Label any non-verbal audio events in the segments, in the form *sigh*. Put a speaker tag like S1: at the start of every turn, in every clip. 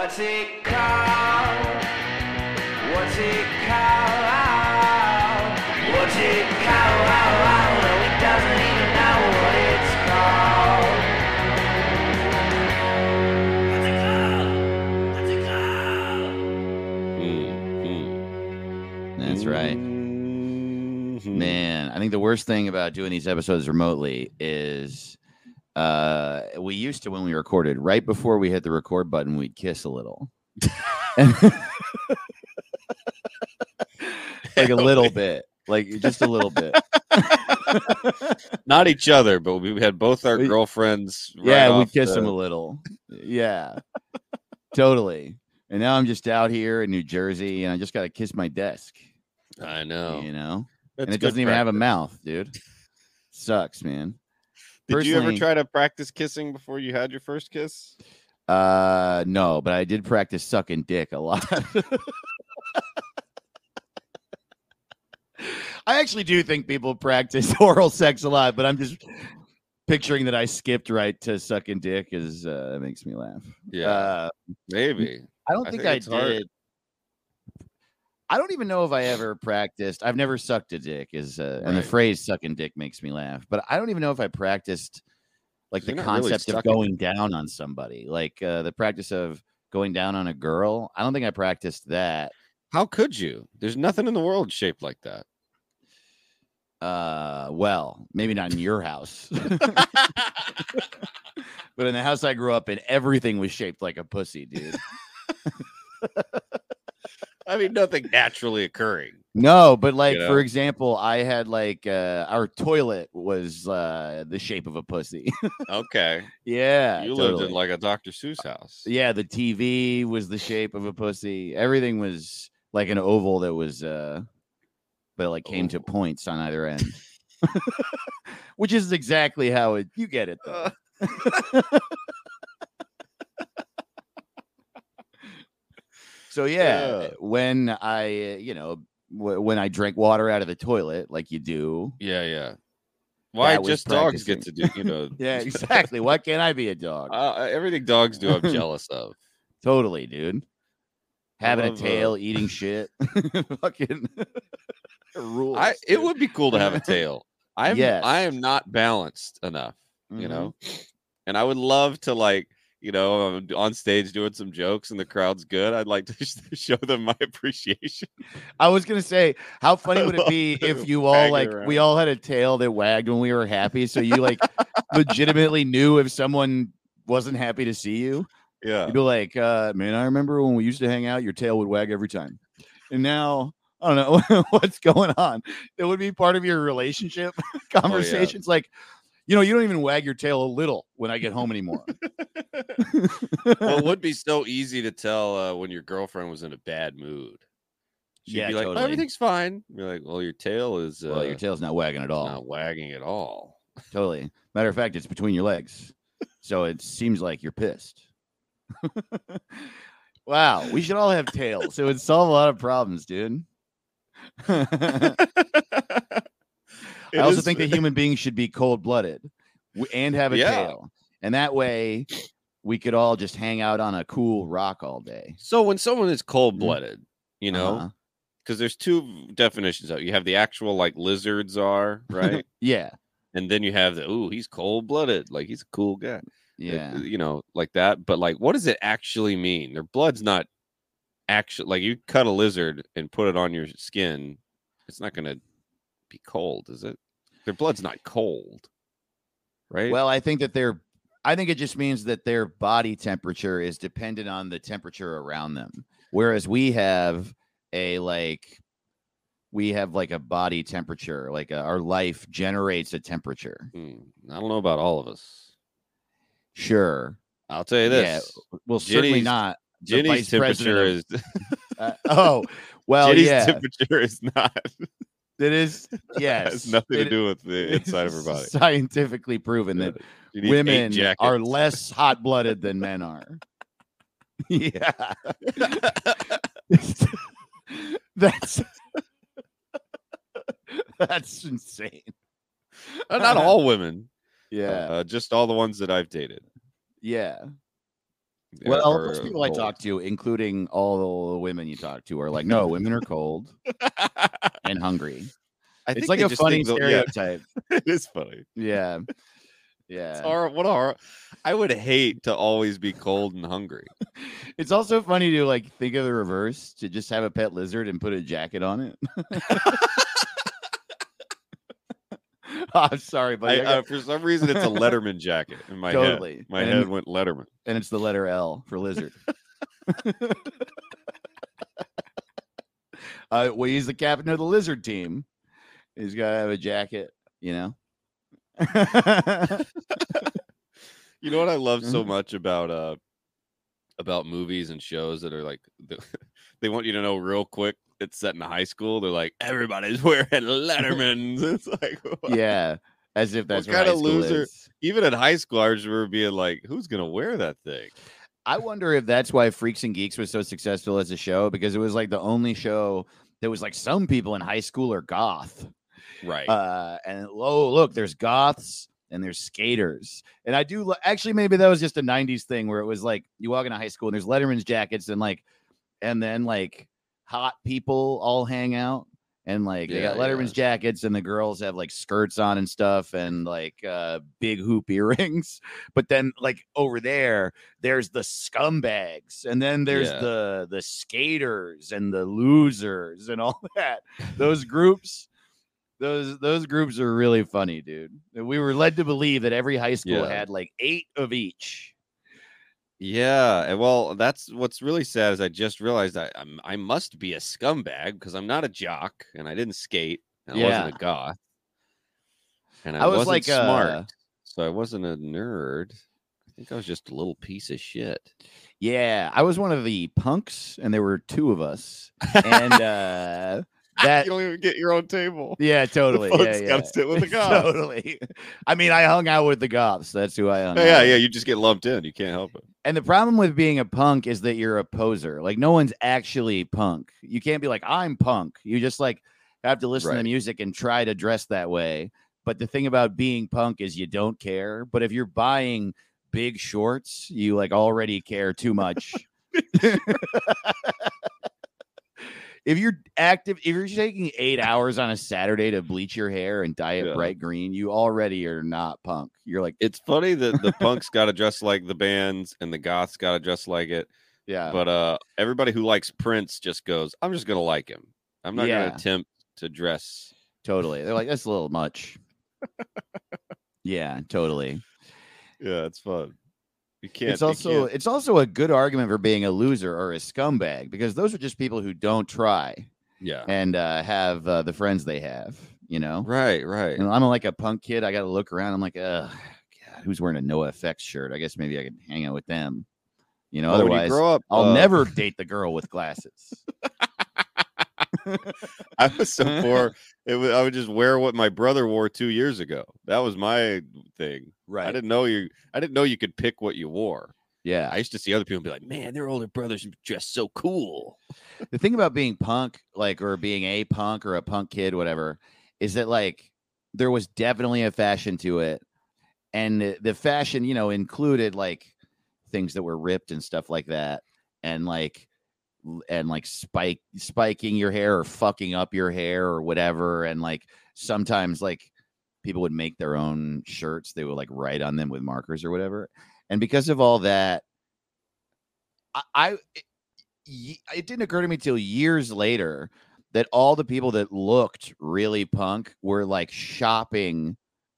S1: What's it called? What's it called? What's it called? No, he doesn't even know what it's called. What's it called? What's it called?
S2: Mhm.
S3: That's right. Man, I think the worst thing about doing these episodes remotely is uh we used to when we recorded right before we hit the record button we'd kiss a little. *laughs* like a little bit. Like just a little bit.
S2: Not each other, but we had both our
S3: We-
S2: girlfriends. right
S3: yeah, we
S2: off
S3: kiss
S2: the-
S3: them a little. Yeah. totally. And now I'm just out here in New Jersey and I just got to kiss my desk,
S2: I know.
S3: you know?
S2: That's
S3: and it doesn't even have a mouth, dude. Sucks, man.
S2: Did you ever try to practice kissing before you had your first kiss?
S3: Uh no, but I did practice sucking dick a lot. I actually do think people practice *laughs* oral sex a lot, but I'm just picturing that I skipped right to sucking dick is uh makes me laugh.
S2: Yeah,
S3: Uh
S2: maybe.
S3: I don't
S2: I
S3: think,
S2: think
S3: I
S2: did. hard.
S3: I don't even know if I ever practiced. I've never sucked a dick is uh, and the phrase sucking dick makes me laugh, but I don't even know if I practiced like the
S2: You're really
S3: concept of going down on somebody, like uh, the practice of going down on a girl. I don't think I practiced that.
S2: How could you? There's nothing in the world shaped like that.
S3: Uh, well, maybe not in your house, *laughs* *laughs* but in the house I grew up in, everything was shaped like a pussy, dude. *laughs*
S2: I mean, nothing naturally occurring.
S3: No, but like
S2: You
S3: for example, I had like uh our toilet was uh the shape of a pussy.
S2: Okay, *laughs*
S3: yeah.
S2: you lived in like a Dr. Seuss house.
S3: Yeah, the TV was the shape of a pussy. Everything was like an oval that was uh but like came to points on either end. *laughs* *laughs* Which is exactly how it you get it though. So yeah,
S2: Yeah.
S3: when I uh, you know w- when I drink water out of the toilet like you do.
S2: Yeah, yeah. Why just dogs get to do? You know. *laughs*
S3: Yeah, exactly. Why can't I be a dog?
S2: Uh, everything dogs do, I'm *laughs* jealous of.
S3: Totally, dude. Having
S2: love,
S3: a
S2: uh,
S3: tail, eating shit. *laughs* Fucking rules.
S2: I it would be cool to have a tail. I'm
S3: Yes.
S2: I am not balanced enough, you
S3: Mhm.
S2: know. And I would love to like, you know, I'm on stage doing some jokes and the crowd's good. I'd like to *laughs* show them my *laughs* appreciation.
S3: I was gonna say, how *laughs* funny would it be if you all like we all had a tail that wagged when we were happy, so you like legitimately knew if someone wasn't happy to see you.
S2: Yeah.
S3: You'd be like, uh, man, I remember when we used to hang out, your tail would wag every time. And now I don't know what's going on. It would be part of your relationship conversations. Like, you know, you don't even wag your tail a little when I get home anymore. *laughs*
S2: well, it would be *laughs* so easy to tell uh, when your girlfriend was in a bad mood. She'd
S3: Yeah,
S2: be like, "Oh, everything's fine. You're like, well, your tail is uh,
S3: well, your tail's not wagging at all.
S2: not wagging at all. *laughs*
S3: Totally. Matter of fact, it's between your legs. So it seems like you're pissed. wow. We should all have tails. It would solve a lot of problems, dude. *laughs* I also
S2: is-
S3: think that human beings should be cold blooded and have a
S2: Yeah.
S3: tail. And that way we could all just hang out on a cool rock all day.
S2: So when someone is cold blooded, you know,
S3: Uh-huh.
S2: because there's two definitions of. You have the actual like lizards are, *laughs* right?
S3: Yeah.
S2: and then you have the ooh, he's cold blooded, like he's a cool guy.
S3: Yeah.
S2: you know, like that. But like, what does it actually mean? Their blood's not actually like you cut a lizard and put it on your skin, it's not gonna be cold, is it? Their blood's not cold, right?
S3: Well, I think that their I think it just means that their body temperature is dependent on the temperature around them. Whereas we have a like we have like a body temperature, like a, our life generates a temperature.
S2: Hmm, I don't know about all of us.
S3: Sure.
S2: I'll tell you
S3: Yeah,
S2: this:
S3: Well, certainly
S2: Jenny's-
S3: not. the
S2: Jenny's
S3: president
S2: temperature is *laughs*
S3: Uh, oh, well,
S2: Jenny's
S3: yeah.
S2: temperature is not *laughs*
S3: It is *laughs* yes.
S2: has nothing to do with the inside of her body.
S3: Scientifically proven that
S2: She needs eight
S3: women are less hot blooded than *laughs* men are. yeah. *laughs* that's that's insane.
S2: Uh, not all women.
S3: Yeah.
S2: uh, just all the ones that I've dated.
S3: yeah.
S2: Yeah,
S3: Well, most
S2: uh,
S3: people I talk to, including all the women you talk to, are like, no, women are cold and hungry.
S2: I
S3: It's like a funny
S2: the- yeah, *laughs*
S3: stereotype.
S2: it is funny.
S3: Yeah. *laughs*
S2: It's
S3: Yeah.
S2: hor- what a hor- I would hate to always be cold and hungry. *laughs*
S3: It's also funny to like think of the reverse to just have a pet lizard and put a jacket on it. Oh, I'm sorry, but
S2: uh, for some reason, it's a Letterman jacket in my head.
S3: Totally.
S2: My
S3: And-
S2: head went Letterman.
S3: and it's the letter L for lizard. *laughs* uh, well, he's the captain of the lizard team. He's got to have a jacket, you know.
S2: You know what I love so *laughs* much about uh about movies and shows that are like *laughs* they want you to know real quick it's set in high school. They're like everybody's wearing Lettermans. It's like what?
S3: yeah, as if that's
S2: What kind of loser-
S3: is.
S2: even in high school, I remember being like, "Who's gonna wear that thing?"
S3: I wonder if that's why Freaks and Geeks was so successful as a show because it was like the only show that was like some people in high school are goth.
S2: Right?
S3: Uh, and oh, look, there's goths and there's skaters. And I do li- actually maybe that was just a 90s thing where it was like you walk into high school and there's Letterman's jackets and like, and then like hot people all hang out. And like they got
S2: Yeah,
S3: Letterman's jackets and the girls have like skirts on and stuff and like uh big hoop *laughs* earrings. But then like over there, there's the scumbags, and then there's
S2: Yeah.
S3: the the skaters and the losers and all *laughs* that. Those groups, those those groups are really funny, dude. We were led to believe that every high school
S2: Yeah.
S3: had like eight of each.
S2: Yeah. Well, that's what's really sad is I just realized I I'm, I must be a scumbag because I'm not a jock and I didn't skate and I wasn't a goth and I,
S3: I was
S2: wasn't
S3: like, uh,
S2: smart, so I wasn't a nerd. I think I was just a little piece of shit.
S3: Yeah, I was one of the punks, and there were two of us, and *laughs* uh *laughs* that
S2: you don't even get your own table.
S3: yeah, totally, yeah, yeah.
S2: gotta sit with the *laughs* goths.
S3: totally. I mean, I hung out with the goths. That's who I hung.
S2: Oh,
S3: out
S2: yeah,
S3: with.
S2: yeah. You just get lumped in. You can't help it.
S3: And the problem with being a punk is that you're a poser. Like no one's actually punk. You can't be like I'm punk. You just like have to listen to
S2: Right.
S3: music and try to dress that way. But the thing about being punk is you don't care. But if you're buying big shorts, you like already care too much. *laughs* if you're active, if you're taking eight hours on a Saturday to bleach your hair and dye it
S2: Yeah.
S3: bright green, you already are not punk. You're like,
S2: It's funny that the *laughs* punks got to dress like the bands and the goths got to dress like it.
S3: yeah,
S2: But uh, everybody who likes Prince just goes, "I'm just gonna like him. I'm not
S3: Yeah.
S2: gonna attempt to dress."
S3: Totally. They're like, that's a little much. *laughs* yeah, totally.
S2: Yeah, it's fun. You can't.
S3: it's also
S2: can't-
S3: it's also a good argument for being a loser or a scumbag because those are just people who don't try
S2: yeah.
S3: and uh, have uh, the friends they have. You know,
S2: Right, right.
S3: and I'm like a punk kid. I got to look around. I'm like, God, who's wearing a NOFX shirt? I guess maybe I could hang out with them. You know,
S2: when you
S3: otherwise
S2: grow up,
S3: I'll
S2: uh,
S3: never *laughs* date the girl with glasses. *laughs*
S2: I was so *laughs* poor. It was, I would just wear what my brother wore two years ago. That was my thing.
S3: right.
S2: I didn't know you. I didn't know you could pick what you wore.
S3: yeah.
S2: I used to see other people be like, "Man, their older brothers dress so cool."
S3: the thing about being punk, like, or being a punk or a punk kid, whatever, is that like there was definitely a fashion to it, and the, the fashion, you know, included like things that were ripped and stuff like that, and like and like spike spiking your hair or fucking up your hair or whatever, and like sometimes like people would make their own shirts, they would like write on them with markers or whatever, and because of all that, I. I ye- it didn't occur to me till years later that all the people that looked really punk were like shopping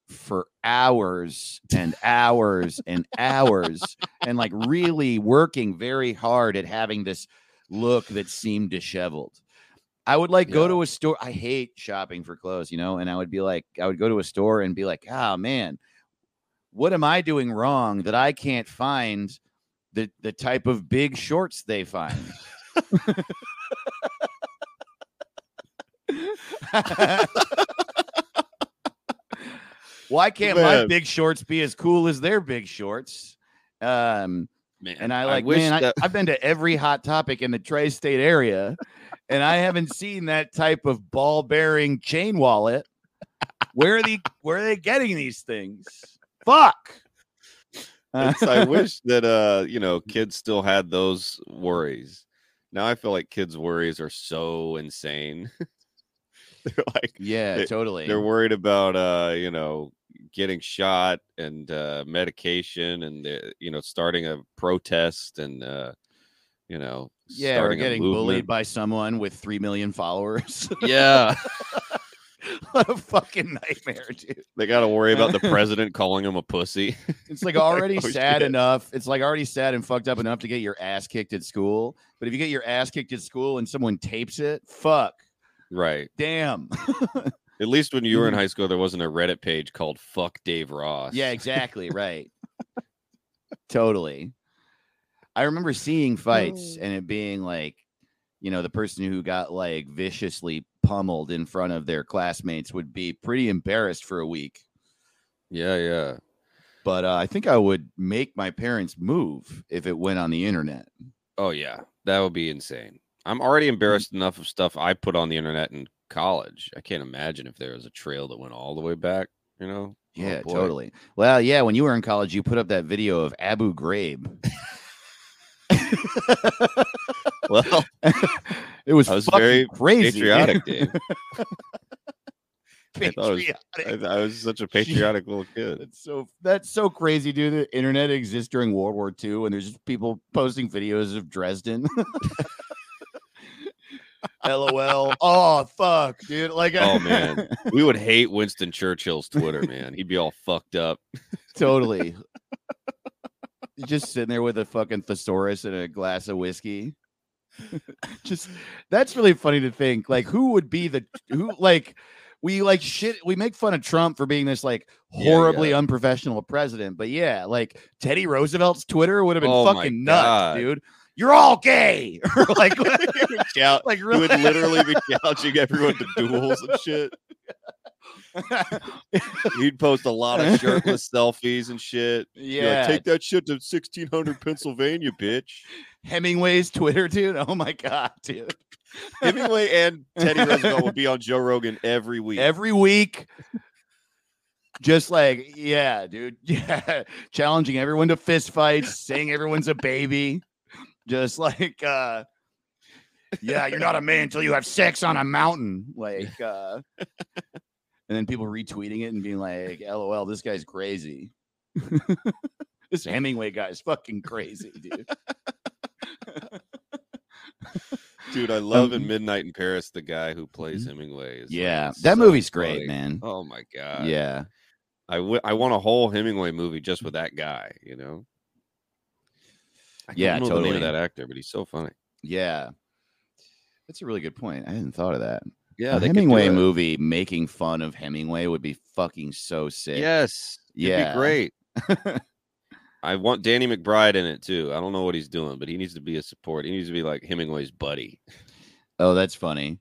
S3: for hours and hours and hours and like really working very hard at having this look that seemed disheveled. I would like go to a store. I hate shopping for clothes, you know, and I would be like, I would go to a store and be like, oh man, what am I doing wrong that I can't find the the type of big shorts they find? *laughs* Why can't my big shorts be as cool as their big shorts? Um,
S2: Man,
S3: and I like,
S2: wish
S3: man, I,
S2: that-
S3: I've been to every hot topic in the tri-state area, and I haven't seen that type of ball-bearing chain wallet. Where are the where are they getting these things? Fuck.
S2: I *laughs* wish that uh, you know, kids still had those worries. Now I feel like kids' worries are so insane. *laughs* they're like
S3: Yeah,
S2: they-
S3: totally.
S2: they're worried about uh, you know, getting shot and uh medication and uh, you know, starting a protest and uh, you know,
S3: yeah, or
S2: starting a
S3: getting bullied by someone with three million followers.
S2: Yeah, *laughs*
S3: what a fucking nightmare, dude.
S2: they got to worry about the *laughs* president calling him a pussy.
S3: It's like already *laughs*
S2: Oh,
S3: sad
S2: shit.
S3: enough. It's like already sad and fucked up enough to get your ass kicked at school. But if you get your ass kicked at school and someone tapes it, fuck.
S2: right.
S3: Damn.
S2: At least when you were in
S3: Mhm.
S2: high school, there wasn't a Reddit page called "Fuck Dave Ross."
S3: Yeah, exactly. *laughs* Right. totally. I remember seeing fights and it being like, you know, the person who got like viciously pummeled in front of their classmates would be pretty embarrassed for a week.
S2: yeah, yeah.
S3: But uh, I think I would make my parents move if it went on the internet.
S2: Oh yeah, that would be insane. I'm already embarrassed enough of stuff I put on the internet in college. I can't imagine if there was a trail that went all the way back. You know? Oh,
S3: Yeah,
S2: boy.
S3: totally. Well, yeah, when you were in college, you put up that video of Abu Ghraib. *laughs*
S2: Well, *laughs* *laughs*
S3: it was,
S2: I was very
S3: crazy.
S2: patriotic, Dave. I was-
S3: patriotic.
S2: I, I was such a patriotic little kid.
S3: That's so that's so crazy, dude. The internet exists during World War II, and there's just people posting videos of Dresden. LOL. Oh fuck, dude. Like,
S2: Oh, *laughs* man. We would hate Winston Churchill's Twitter, man. He'd be all fucked up. *laughs*
S3: totally. Just sitting there with a fucking thesaurus and a glass of whiskey. *laughs* just that's really funny to think. Like, who would be the who? Like, we like shit. We make fun of Trump for being this like horribly
S2: yeah.
S3: unprofessional president, but yeah, like Teddy Roosevelt's Twitter would have been
S2: Oh
S3: fucking nuts, dude. You're all gay, *laughs* or like, *laughs*
S2: Yeah, *laughs*
S3: like really,
S2: would literally be challenging everyone to duels and shit. He'd post a lot of shirtless selfies and shit. Be like,
S3: yeah.
S2: take that shit to 1600 Pennsylvania, bitch.
S3: Hemingway's Twitter, dude. Oh my god, dude.
S2: Hemingway and Teddy Roosevelt would be on Joe Rogan every week.
S3: every week. Just like, yeah, dude. Yeah. Challenging everyone to fist fights, saying everyone's a baby. Just *laughs* like uh yeah, you're not a man until you have sex on a mountain. Like uh and then people retweeting it and being like, LOL, this guy's crazy. *laughs* this Hemingway guy's fucking crazy, dude.
S2: Dude, I love in
S3: Um,
S2: Midnight in Paris the guy who plays Hemingway. Is like,
S3: Yeah, that
S2: so
S3: movie's great, man.
S2: Oh my god.
S3: Yeah.
S2: I w- I want a whole Hemingway movie just with that guy. You know. I
S3: Yeah,
S2: know the name of
S3: totally.
S2: that actor, but he's so funny.
S3: Yeah. That's a really good point. I hadn't thought of that.
S2: Yeah,
S3: a Hemingway movie making fun of Hemingway would be fucking so sick.
S2: Yes. It'd
S3: Yeah.
S2: be great. *laughs* I want Danny McBride in it too. I don't know what he's doing, but he needs to be a support. He needs to be like Hemingway's buddy.
S3: Oh, that's funny.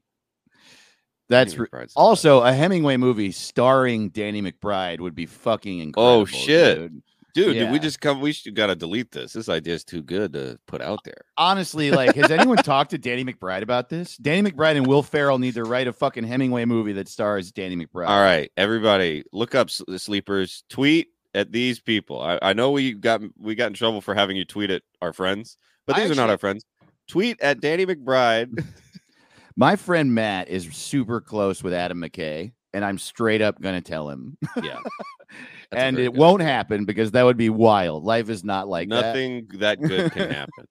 S3: That's re- also a Hemingway movie starring Danny McBride would be fucking oh, incredible.
S2: Oh, shit.
S3: dude.
S2: Dude. Did we just come? We should got to delete this. This idea is too good to put out there.
S3: Honestly, like, has anyone talked to Danny McBride about this? Danny McBride and Will Ferrell need to write a fucking Hemingway movie that stars Danny McBride.
S2: All right, everybody, look up the uh, sleepers. Tweet at these people. I, I know we got we got in trouble for having you tweet at our friends, but these are not our friends. Tweet at Danny McBride. *laughs*
S3: My friend Matt is super close with Adam McKay, and I'm straight up gonna tell him.
S2: yeah, *laughs*
S3: and it won't happen because that would be wild. Life is not like that.
S2: Nothing that. good can *laughs* happen.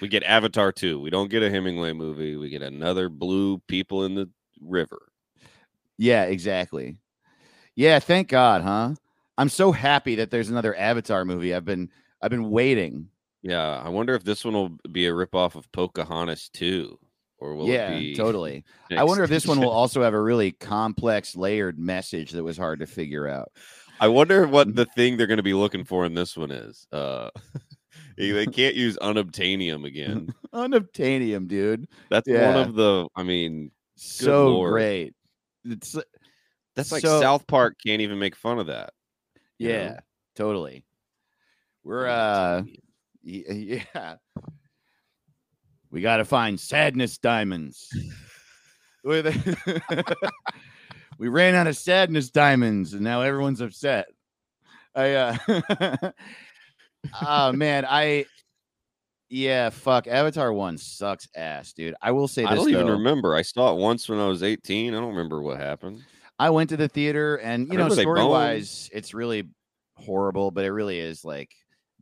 S2: We get Avatar 2. We don't get a Hemingway movie. We get another blue people in the river.
S3: Yeah, exactly. Yeah, thank God, huh? I'm so happy that there's another Avatar movie. I've been I've been waiting.
S2: Yeah, I wonder if this one will be a ripoff of Pocahontas 2 or will
S3: yeah,
S2: it be *laughs*
S3: totally. I wonder if this one will *laughs* also have a really complex, layered message that was hard to figure out.
S2: I wonder what the thing they're going to be looking for in this one is. Uh *laughs* they can't use unobtainium again.
S3: Unobtainium, dude.
S2: That's
S3: Yeah.
S2: one of the I mean,
S3: So
S2: lord.
S3: great. It's
S2: that's like
S3: So-
S2: South Park can't even make fun of that. you know?
S3: yeah, totally. We're uh yeah. We got to find sadness diamonds. *laughs* *laughs* We ran out of sadness diamonds and now everyone's upset. I uh *laughs* oh man, I yeah, fuck. Avatar one sucks ass, dude. I will say this
S2: I don't even
S3: though.
S2: remember. I saw it once when I was 18. I don't remember what happened.
S3: I went to the theater, and you know, story wise, it's really horrible, but it really is like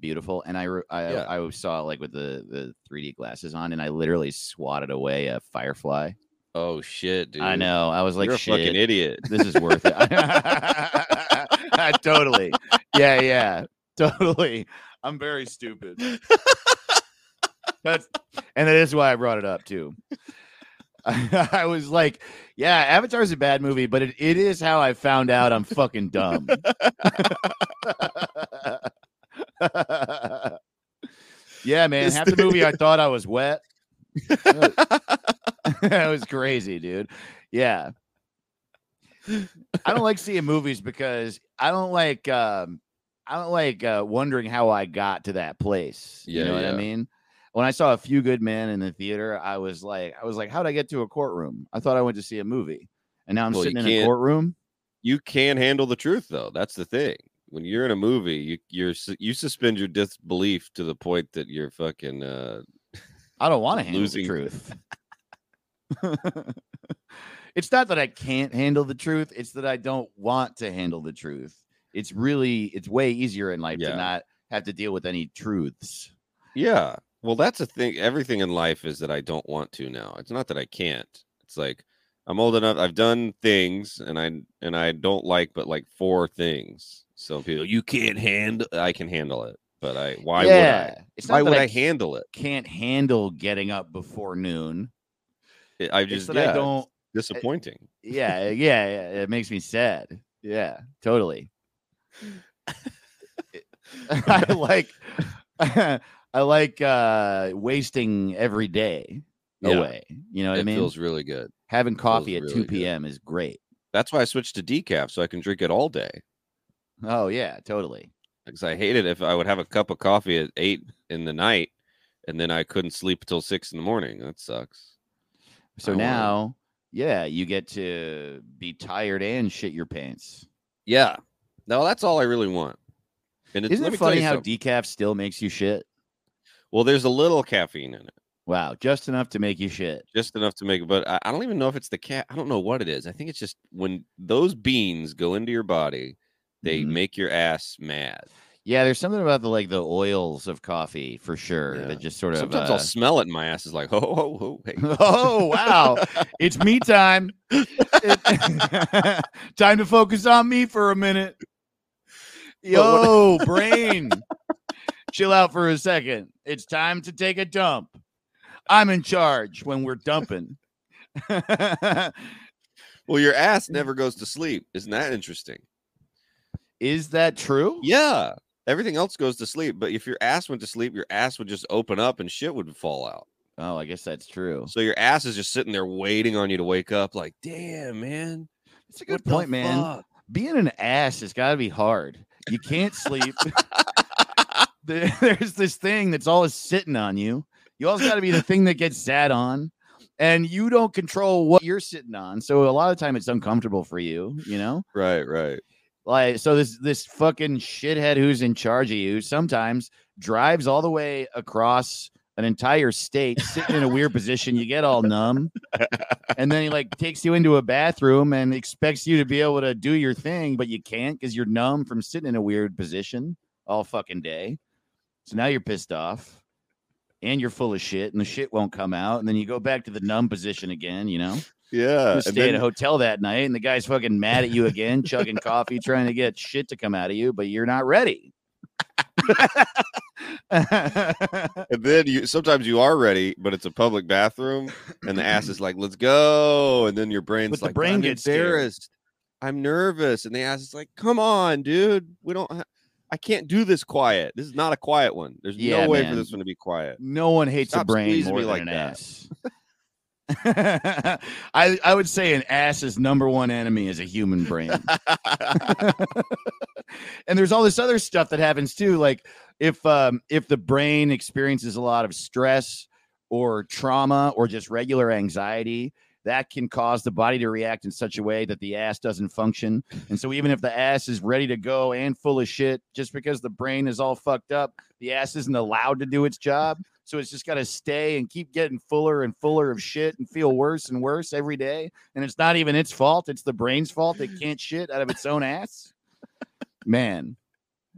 S3: beautiful. And I I,
S2: Yeah.
S3: I saw it like with the the 3D glasses on, and I literally swatted away a firefly.
S2: Oh shit, dude!
S3: I know. I was like,
S2: You're a
S3: shit.
S2: fucking idiot.
S3: this is worth it. *laughs* *laughs* totally. Yeah, yeah. Totally. I'm very stupid. *laughs* That's and that is why I brought it up too. I, was like, yeah, Avatar's a bad movie, but it, it is how I found out I'm fucking dumb. *laughs* yeah, man. Half the movie I thought I was wet. *laughs* that was crazy, dude. Yeah. I don't like seeing movies because I don't like um I don't like uh wondering how I got to that place. you
S2: Yeah,
S3: know what I mean? When I saw a few good men in the theater, I was like, I was like, how'd I get to a courtroom? I thought I went to see a movie. And now I'm
S2: Well,
S3: sitting in a courtroom.
S2: you can't handle the truth though. That's the thing. When you're in a movie, you you're you suspend your disbelief to the point that you're fucking uh
S3: I don't want to handle
S2: losing-
S3: the truth. *laughs* it's not that I can't handle the truth, it's that I don't want to handle the truth. It's really it's way easier in life
S2: Yeah.
S3: to not have to deal with any truths.
S2: yeah. Well, that's a thing. Everything in life is that I don't want to now. It's not that I can't. It's like I'm old enough. I've done things, and I and I don't like, but like four things. So people, you can't handle. I can handle it, but I. Why would I?
S3: It's
S2: Why
S3: not
S2: would I,
S3: I
S2: handle it?
S3: can't handle getting up before noon.
S2: It- I just yeah,
S3: I don't
S2: disappointing.
S3: yeah, yeah, yeah. It makes me sad. Yeah, totally. *laughs* I like *laughs* I like uh wasting every day
S2: Yeah.
S3: away. You know what
S2: it
S3: I mean?
S2: feels really good.
S3: Having coffee at
S2: really
S3: 2
S2: good.
S3: p.m. is great.
S2: That's why I switched to decaf so I can drink it all day.
S3: Oh yeah, totally.
S2: Because I hated if I would have a cup of coffee at eight in the night, and then I couldn't sleep until six in the morning. That sucks.
S3: So
S2: I wanna-
S3: now, yeah, you get to be tired and shit your pants.
S2: Yeah. No, that's all I really want. And it's,
S3: Isn't it funny how
S2: something.
S3: decaf still makes you shit?
S2: well, there's a little caffeine in it,
S3: Wow, just enough to make you shit.
S2: just enough to make. But I, I don't even know if it's the cat. I don't know what it is. I think it's just when those beans go into your body, they
S3: Mhm.
S2: make your ass mad.
S3: Yeah, there's something about the like the oils of coffee for sure
S2: Yeah.
S3: that just sort of.
S2: Sometimes
S3: uh,
S2: I'll smell it, and my ass is like, ho ho ho. Hey. *laughs*
S3: oh wow, it's me time. It- *laughs* time to focus on me for a minute. Yo, brain, chill out for a second. It's time to take a dump. I'm in charge when we're dumping. *laughs*
S2: Well, your
S3: Mm.
S2: ass never goes to sleep. Isn't that interesting?
S3: Is that true?
S2: Yeah. Everything else goes to sleep, but if your ass went to sleep, your ass would just open up and shit would fall out.
S3: Oh, I guess that's true.
S2: So your ass is just sitting there waiting on you to wake up. Like, damn, man.
S3: It's a good
S2: what
S3: point, man.
S2: fuck?"
S3: Being an ass has got to be hard. You can't sleep. *laughs* *laughs* There's this thing that's always sitting on you. You also got to be the thing that gets sat on, and you don't control what you're sitting on. So a lot of time it's uncomfortable for you. You know,
S2: Right, right.
S3: Like so this this fucking shithead who's in charge of you sometimes drives all the way across an entire state, sitting in a weird position. You get all numb, and then he like takes you into a bathroom and expects you to be able to do your thing, but you can't because you're numb from sitting in a weird position all fucking day. So now you're pissed off. And you're full of shit, and the shit won't come out. And then you go back to the numb position again, you know?
S2: Yeah.
S3: You stay at a hotel that night, and the guy's fucking mad at you again, chugging *laughs* coffee, trying to get shit to come out of you, but you're not ready. *laughs*
S2: and then you sometimes you are ready, but it's a public bathroom, and the ass is like, "Let's go," and then your brain's
S3: But the
S2: like,
S3: brain
S2: "I'm
S3: gets scared.
S2: embarrassed. I'm nervous," and the ass is like, "Come on, dude, we don't. Ha- I can't do this quiet. This is not a quiet one. There's
S3: Yeah,
S2: no way
S3: man.
S2: for this one to be quiet."
S3: no one hates a brain more than
S2: like
S3: an
S2: that.
S3: ass. *laughs* *laughs* I I would say an ass's number one enemy is a human brain. *laughs* and there's all this other stuff that happens too like if um if the brain experiences a lot of stress or trauma or just regular anxiety that can cause the body to react in such a way that the ass doesn't function. And so even if the ass is ready to go and full of shit, just because the brain is all fucked up, the ass isn't allowed to do its job. So it's just got to stay and keep getting fuller and fuller of shit and feel worse and worse every day. And it's not even its fault; it's the brain's fault. It can't shit out of its own ass. Man,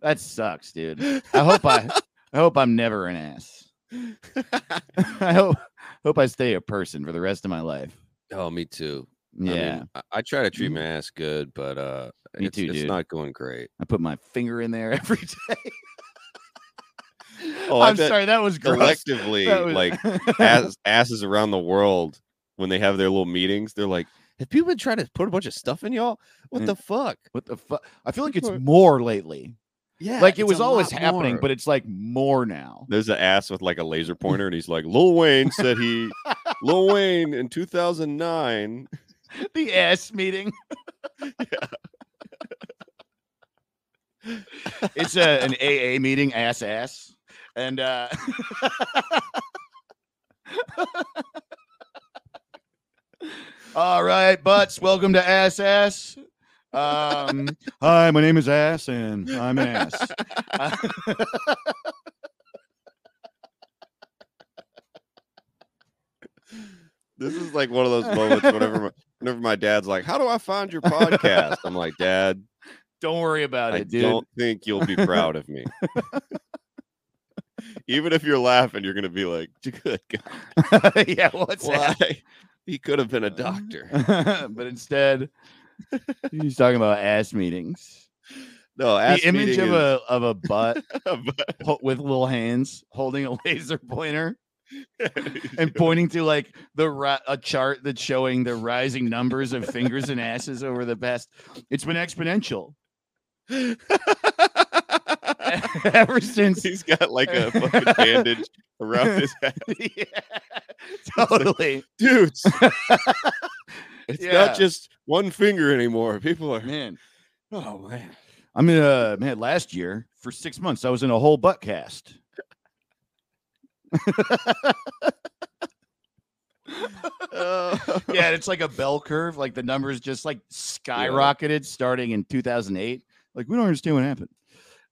S3: that sucks, dude. I hope I, I hope I'm never an ass. *laughs* I hope, hope I stay a person for the rest of my life.
S2: Oh, me too. I
S3: Yeah,
S2: mean, I, I try to treat
S3: Mhm.
S2: my ass good, but uh,
S3: Me
S2: it's,
S3: too,
S2: it's
S3: dude.
S2: not going great.
S3: I put my finger in there *laughs* every day.
S2: Oh, I
S3: I'm
S2: bet
S3: sorry, that was gross.
S2: Collectively,
S3: That was-
S2: like ass, asses around the world, when they have their little meetings, they're like, "Have people been trying to put a bunch of stuff in y'all? What
S3: Mm.
S2: the fuck?"
S3: what the fuck? I feel like it's more lately.
S2: Yeah,
S3: like it was always happening, but it's like more now.
S2: There's an ass with like a laser pointer, and he's like, Lil Wayne said he, *laughs* Lil Wayne in 2009. *laughs*
S3: the ass meeting. it's a, an AA meeting, ass ass, and uh, *laughs* all right, butts. Welcome to ass ass. Um, *laughs* hi, my name is Ass, and I'm an ass.
S2: This is like one of those moments whenever my, whenever my dad's like, How do I find your podcast? I'm like, Dad,
S3: Don't worry about
S2: I
S3: it, dude.
S2: don't think you'll be proud of me. *laughs* Even if you're laughing, you're gonna be like, Good God, *laughs*
S3: yeah, what's that?
S2: He could have been a doctor. *laughs*
S3: but instead, he's talking about ass meetings.
S2: No, ass
S3: the image of a of a butt
S2: is-
S3: ho- with little hands holding a laser pointer *laughs* and pointing to like the ri- a chart that's showing the rising numbers of fingers and asses over the past. It's been exponential *laughs* ever since.
S2: He's got like a fucking bandage around his *laughs* head.
S3: yeah, totally.
S2: Dudes, it's
S3: Yeah.
S2: not just one finger anymore. People are
S3: Man,
S2: oh man.
S3: I mean, uh, man, last year for six months, I was in a whole butt cast. Yeah, it's like a bell curve. Like the numbers just like skyrocketed starting in 2008. Like we don't understand what happened.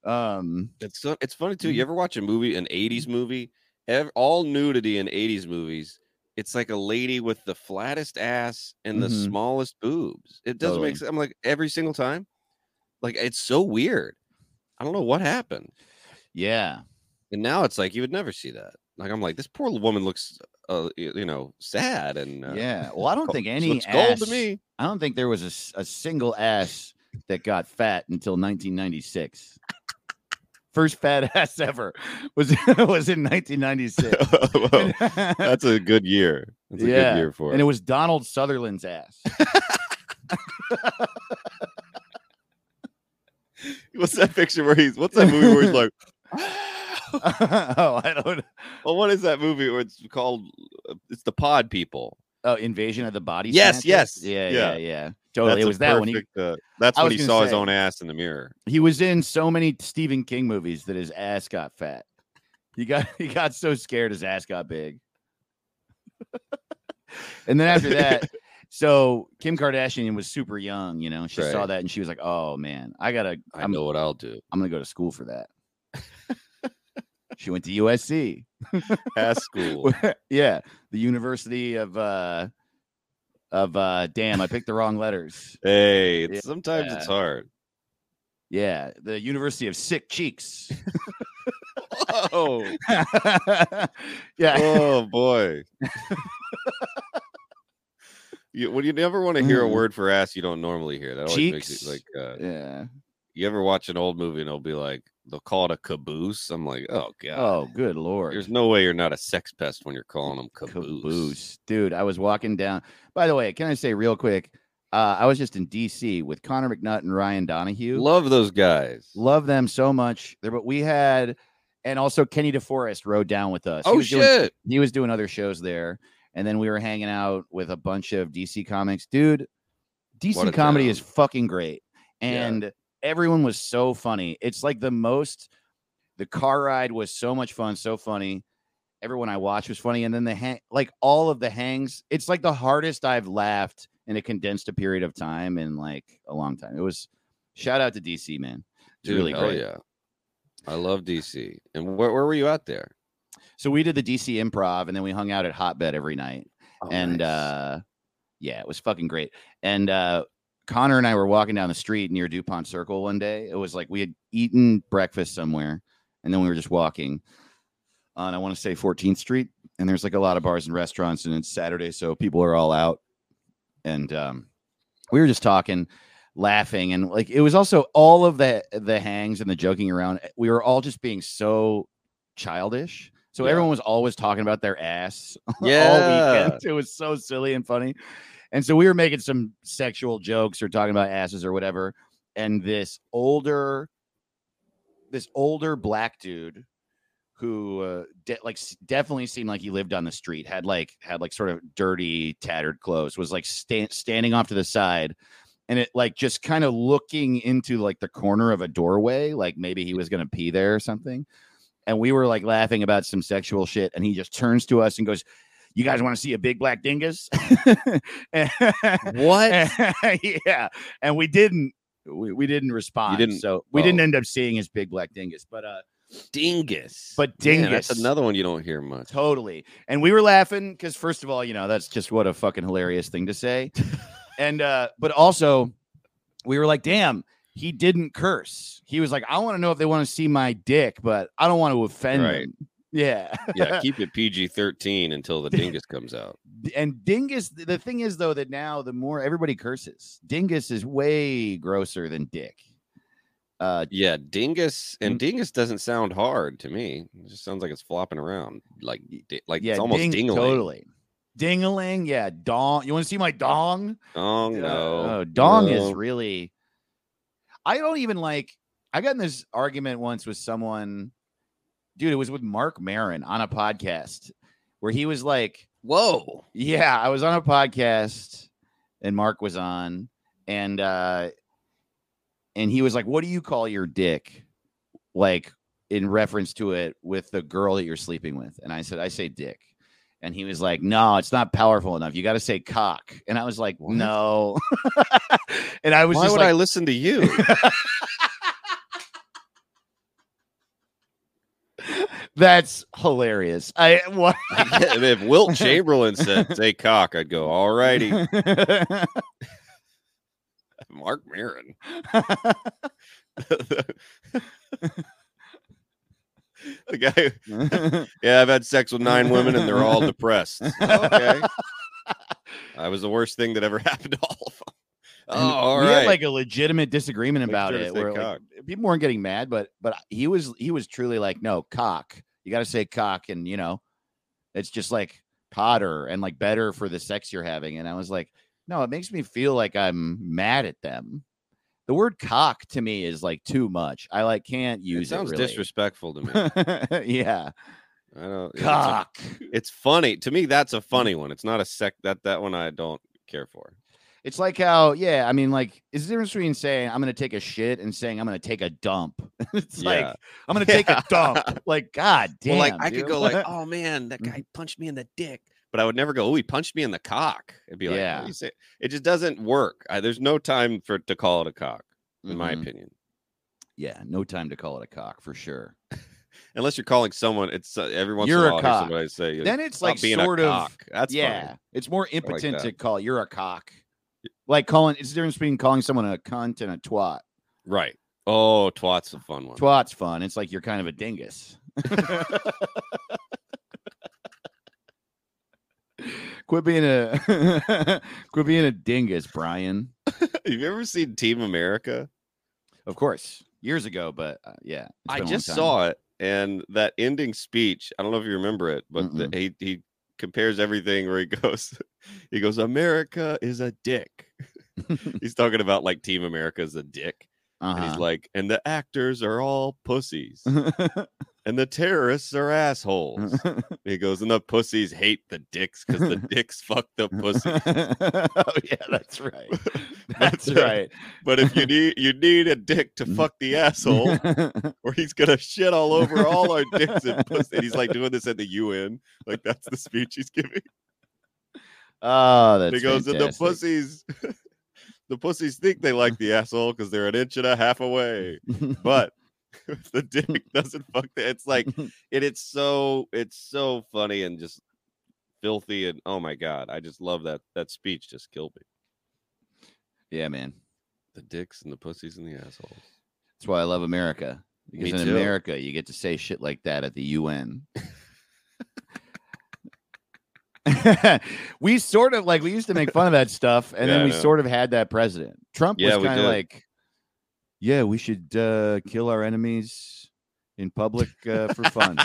S3: Um,
S2: It's so, it's funny too. You ever watch a movie, an '80s movie? Ev- all nudity in '80s movies. It's like a lady with the flattest ass and the
S3: Mhm.
S2: smallest boobs. It doesn't
S3: Totally.
S2: make sense. I'm like every single time. Like it's so weird. I don't know what happened.
S3: yeah,
S2: And now it's like you would never see that. Like I'm like this poor woman looks, uh, you know, sad and uh,
S3: yeah. Well, I don't *laughs* think any ass,
S2: to me.
S3: I don't think there was a, a single ass that got fat until 1996. First fat *laughs* ass ever was *laughs* was in 1996.
S2: Well, That's a good year. That's a
S3: Yeah,
S2: good year for it.
S3: and
S2: it.
S3: it was Donald Sutherland's ass.
S2: What's that picture where he's? What's that movie where he's like? *laughs*
S3: oh, I don't. *laughs*
S2: Well, what is that movie where it's called? uh, It's the Pod People.
S3: Oh, Invasion of the Body.
S2: Yes,
S3: Snatchers?
S2: yes,
S3: Yeah,
S2: yeah.
S3: yeah, yeah. Totally.
S2: That's
S3: It was that when he
S2: uh, that's
S3: I
S2: when he saw his own ass in the mirror.
S3: he was in so many Stephen King movies that his ass got fat. He got *laughs* he got so scared his ass got big. and then after that, so Kim Kardashian was super young, you know. She saw that and she was like, "Oh man, I gotta.
S2: I
S3: I'm,
S2: know what I'll do.
S3: I'm gonna go to school for that." She went to USC.
S2: Ass *laughs* school.
S3: yeah, the University of uh of uh damn, I picked the wrong letters.
S2: hey, it's, sometimes it's hard.
S3: Yeah, the University of Sick Cheeks.
S2: Oh, *laughs*
S3: yeah.
S2: oh boy. you, when you never want to hear a
S3: Mm.
S2: word for ass, you don't normally hear. That always makes
S3: Cheeks.
S2: it like. Uh,
S3: Yeah.
S2: you ever watch an old movie and it'll be like they'll call it a caboose? I'm like, oh god.
S3: Oh, good lord.
S2: There's no way you're not a sex pest when you're calling them caboose.
S3: Caboose. Dude, I was walking down. By the way, can I say real quick? Uh, I was just in DC with Connor McNutt and Ryan Donahue.
S2: Love those guys.
S3: Love them so much. There, but we had, and also Kenny DeForest rode down with us. He
S2: oh
S3: was doing-
S2: shit.
S3: he was doing other shows there, and then we were hanging out with a bunch of DC comics. Dude, DC comedy
S2: town.
S3: is fucking great,
S2: Yeah.
S3: Everyone was so funny. It's like the most. The car ride was so much fun, so funny, everyone I watched was funny, and then the hang, like all of the hangs. It's like the hardest I've laughed in a condensed a period of time in like a long time. It was shout out to DC man. It's
S2: Dude,
S3: really
S2: hell
S3: great.
S2: yeah. I love DC. And where, where were you out there?
S3: So we did the DC Improv, and then we hung out at Hotbed every night.
S2: Oh,
S3: and
S2: nice.
S3: uh yeah, it was fucking great. And uh Connor and I were walking down the street near DuPont Circle one day. It was like we had eaten breakfast somewhere, and then we were just walking on I want to say 14th Street. And there's like a lot of bars and restaurants, and it's Saturday, so people are all out. And um we were just talking, laughing, and like it was also all of the the hangs and the joking around. We were all just being so childish. So
S2: Yeah.
S3: everyone was always talking about their ass *laughs* all
S2: Yeah.
S3: weekend. It was so silly and funny. And so we were making some sexual jokes or talking about asses or whatever. And this older, this older black dude who uh, de- like definitely seemed like he lived on the street, had like had like sort of dirty, tattered clothes, was like sta- standing off to the side. And it like just kind of looking into like the corner of a doorway, like maybe he was gonna pee there or something and we were like laughing about some sexual shit and he just turns to us and goes you guys want to see a big black dingus *laughs*
S2: What? *laughs*
S3: yeah and we didn't we, we didn't respond
S2: didn't-
S3: so we didn't end up seeing his big black dingus but uh
S2: Dingus.
S3: But
S2: Man, that's
S3: dingus.
S2: another one you don't hear much.
S3: totally and we were laughing because first of all you know that's just what a fucking hilarious thing to say *laughs* and uh but also we were like damn he didn't curse he was like i want to know if they want to see my dick but i don't want to offend
S2: Right.
S3: them yeah
S2: Yeah, *laughs* keep it PG 13 until the dingus comes out.
S3: And dingus the thing is though that now the more everybody curses dingus is way grosser than dick uh
S2: Yeah, dingus and
S3: Mm.
S2: dingus doesn't sound hard to me. It just sounds like it's flopping around, like like
S3: yeah
S2: it's almost
S3: ding-
S2: dingling.
S3: totally dingling yeah dong you want to see my dong
S2: Oh
S3: Uh,
S2: no,
S3: oh, dong is really i don't even like i got in this argument once with someone dude it was with Marc Maron on a podcast where he was like
S2: Whoa,
S3: Yeah, I was on a podcast and Marc was on and uh and he was like, "What do you call your dick?" like in reference to it with the girl that you're sleeping with. And I said, "I say dick." And he was like, "No, it's not powerful enough. You got to say cock." And I was like,
S2: What?
S3: "No." *laughs* and I was
S2: why
S3: just
S2: would
S3: like
S2: I listen to you? *laughs*
S3: That's hilarious. I *laughs* what
S2: if Wilt Chamberlain said say cock, I'd go all righty. *laughs* Marc Maron. the guy, *laughs* yeah, I've had sex with nine women and they're all depressed. Okay. I was the worst thing that ever happened to all of them. Oh, all
S3: we
S2: right.
S3: had like a legitimate disagreement about
S2: sure
S3: it where like, people weren't getting mad but but he was he was truly like no cock you got to say cock and you know it's just like hotter and like better for the sex you're having and i was like no it makes me feel like i'm mad at them the word cock to me is like too much i like can't
S2: it
S3: use it,
S2: sounds
S3: really.
S2: disrespectful to me. *laughs*
S3: yeah
S2: I don't. it's a-
S3: cock
S2: It's funny to me. That's a mm. funny one. It's not a sec. That that one I don't care for.
S3: It's like how, yeah, I mean, like, is the difference between saying I'm going to take a shit and saying I'm going to take a dump? *laughs* it's
S2: Yeah.
S3: like I'm going *laughs* to take a dump. Like, God damn.
S2: well, like I could go like, *laughs* oh man, that guy punched me in the dick, but I would never go, oh, he punched me in the cock. It'd be like,
S3: Yeah.
S2: what you say? It just doesn't work. I, there's no time for to call it a cock, in my
S3: Mhm.
S2: opinion.
S3: yeah, no time to call it a cock for sure.
S2: Unless you're calling someone, it's uh, every once
S3: You're
S2: in a while I
S3: cock.
S2: somebody say,
S3: Then it's like
S2: being
S3: sort
S2: a
S3: of,
S2: cock." That's
S3: yeah,
S2: fine.
S3: it's more impotent
S2: that.
S3: to call you're a cock. Like calling, it's the difference between calling someone a cunt and a twat.
S2: right. Oh, twat's a fun one.
S3: Twat's fun. It's like you're kind of a dingus. *laughs* quit being a *laughs* quit being a dingus, Brian. *laughs*
S2: Have you ever seen Team America?
S3: Of course, years ago, but uh, yeah,
S2: I
S3: been a long
S2: just saw it, and that ending speech. I don't know if you remember it, but the, he he compares everything where he goes, he goes, "America is a dick." he's talking about like Team America is a dick, and he's
S3: Uh-huh.
S2: like, and the actors are all pussies. *laughs* and the terrorists are assholes. *laughs* he goes, and the pussies hate the dicks because the *laughs* dicks fuck the pussy.
S3: oh yeah, that's right. That's
S2: uh,
S3: right.
S2: But if you need you need a dick to fuck the asshole, or he's gonna shit all over all our dicks and pussy. And he's like doing this at the UN, like that's the speech he's giving.
S3: oh, that's
S2: he goes, and the pussies, the pussies think they like the asshole because they're an inch and a half away. But *laughs* the dick *laughs* doesn't fuck the, it's like it, it's so it's so funny and just filthy and oh my god, I just love that that speech just killed me.
S3: yeah, man.
S2: The dicks and the pussies and the assholes.
S3: That's why I love America. Because in. America, you get to say shit like that at the UN. *laughs* *laughs* we sort of like we used to make fun of that stuff, and
S2: Yeah,
S3: then we sort of had that president. Trump
S2: Yeah,
S3: was kind of like, "Yeah, we should uh, kill our enemies in public uh, for fun."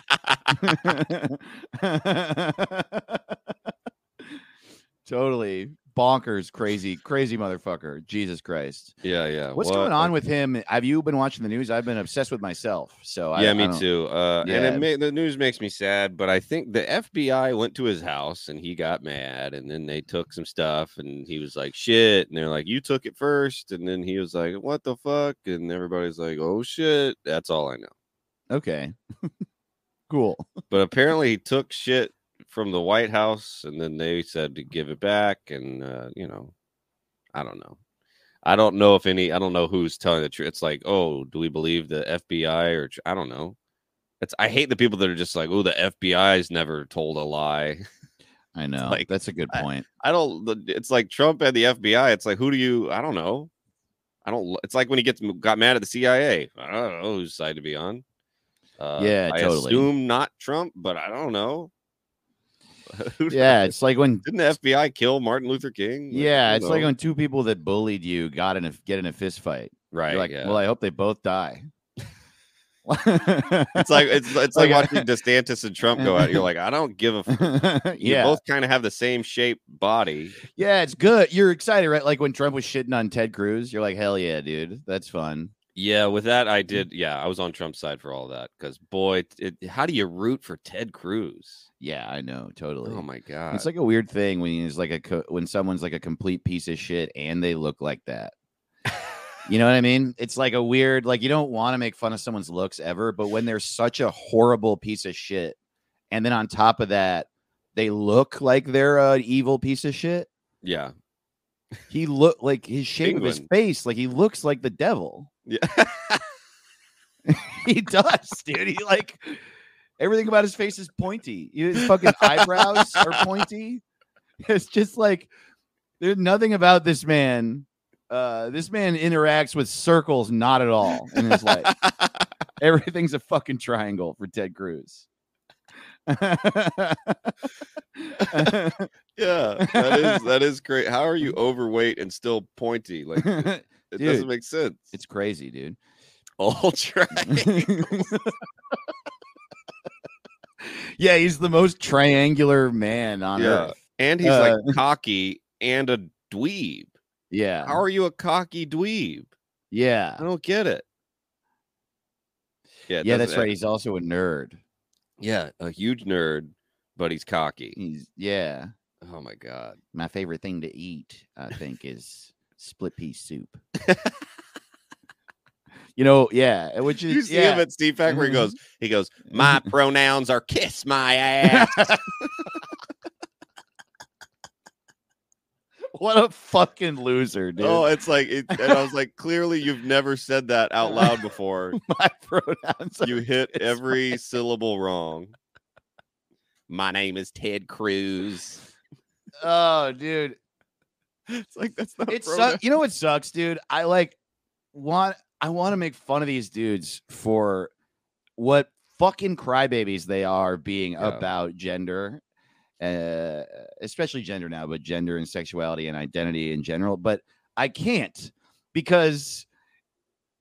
S3: *laughs* *laughs* totally bonkers, crazy, crazy motherfucker. Jesus Christ.
S2: Yeah, yeah.
S3: What's
S2: What
S3: going on with him? Have you been watching the news? I've been obsessed with myself. So I,
S2: yeah,
S3: I
S2: me too. Uh, And
S3: Yeah.
S2: it ma- the news makes me sad, but I think the FBI went to his house and he got mad, and then they took some stuff, and he was like, "Shit," and they're like, "You took it first. and then he was like, "What the fuck?" And everybody's like, "Oh shit." That's all I know.
S3: Okay. *laughs* cool.
S2: But apparently, he took shit from the White House, and then they said to give it back, and uh, you know, I don't know. I don't know if any. I don't know who's telling the truth. It's like, oh, do we believe the FBI or I don't know. It's I hate the people that are just like, oh, the FBI's never told a lie. *laughs*
S3: I know.
S2: like,
S3: That's a good point.
S2: I don't. It's like Trump and the FBI. It's like, who do you? I don't know. I don't. It's like when he gets got mad at the CIA. I don't know whose side to be on. Uh,
S3: Yeah,
S2: I
S3: totally.
S2: assume not Trump, but I don't know. *laughs*
S3: Yeah, it's like when
S2: Didn't the FBI kill Martin Luther King? Like,
S3: yeah, it's like when two people that bullied you got in a get in a fist fight.
S2: right.
S3: You're like,
S2: yeah.
S3: well, I hope they both die. *laughs*
S2: it's like it's it's like, watching DeSantis and Trump go out. You're like, I don't give a. F-. *laughs* You
S3: yeah,
S2: both kind of have the same shape body.
S3: yeah, it's good. You're excited, right? Like when Trump was shitting on Ted Cruz, you're like, hell yeah, dude, that's fun.
S2: Yeah, with that, I mm-hmm. did. Yeah, I was on Trump's side for all that because boy, it, how do you root for Ted Cruz?
S3: Yeah, I know, oh totally.
S2: Oh my god!
S3: It's like a weird thing when he's like a co- when someone's like a complete piece of shit and they look like that. You know what I mean? It's like a weird like you don't want to make fun of someone's looks ever, but when they're such a horrible piece of shit, and then on top of that, they look like they're an evil piece of shit.
S2: yeah,
S3: He look like his *laughs* shape of his face, like he looks like the devil.
S2: Yeah. *laughs* *laughs*
S3: he does, dude. He like everything about his face is pointy. His fucking eyebrows are pointy. *laughs* It's just like there's nothing about this man. Uh, this man interacts with circles not at all in his life. Everything's a fucking triangle for Ted Cruz.
S2: yeah, that is that is great. How are you overweight and still pointy? Like it
S3: Dude,
S2: doesn't make sense.
S3: it's crazy, dude. *laughs*
S2: all triangles.
S3: yeah, he's the most triangular man on
S2: Yeah.
S3: earth.
S2: and he's
S3: Uh,
S2: like *laughs* cocky and a dweeb.
S3: Yeah.
S2: How are you a cocky dweeb?
S3: Yeah.
S2: I don't get it. Yeah, it
S3: Yeah, that's right. He's also a nerd.
S2: Yeah, a huge nerd, but he's cocky.
S3: He's yeah.
S2: Oh my god.
S3: My favorite thing to eat, I think, is split pea soup. *laughs* you know, yeah, eh, which is
S2: You see
S3: yeah.
S2: him at CPAC where he goes, mm-hmm. he goes, mm-hmm. My pronouns are kiss my ass. *laughs*
S3: what a fucking loser, dude.
S2: oh, it's like it, and I was *laughs* like, clearly you've never said that out loud before.
S3: My pronouns.
S2: You hit every
S3: my-
S2: syllable wrong. My name is Ted Cruz.
S3: Oh, dude.
S2: It's like that's not
S3: It
S2: pronoun-
S3: sucks. You know what sucks, dude? I like want I want to make fun of these dudes for what fucking crybabies they are being
S2: Yeah.
S3: about gender, uh, especially gender now, but gender and sexuality and identity in general. But I can't because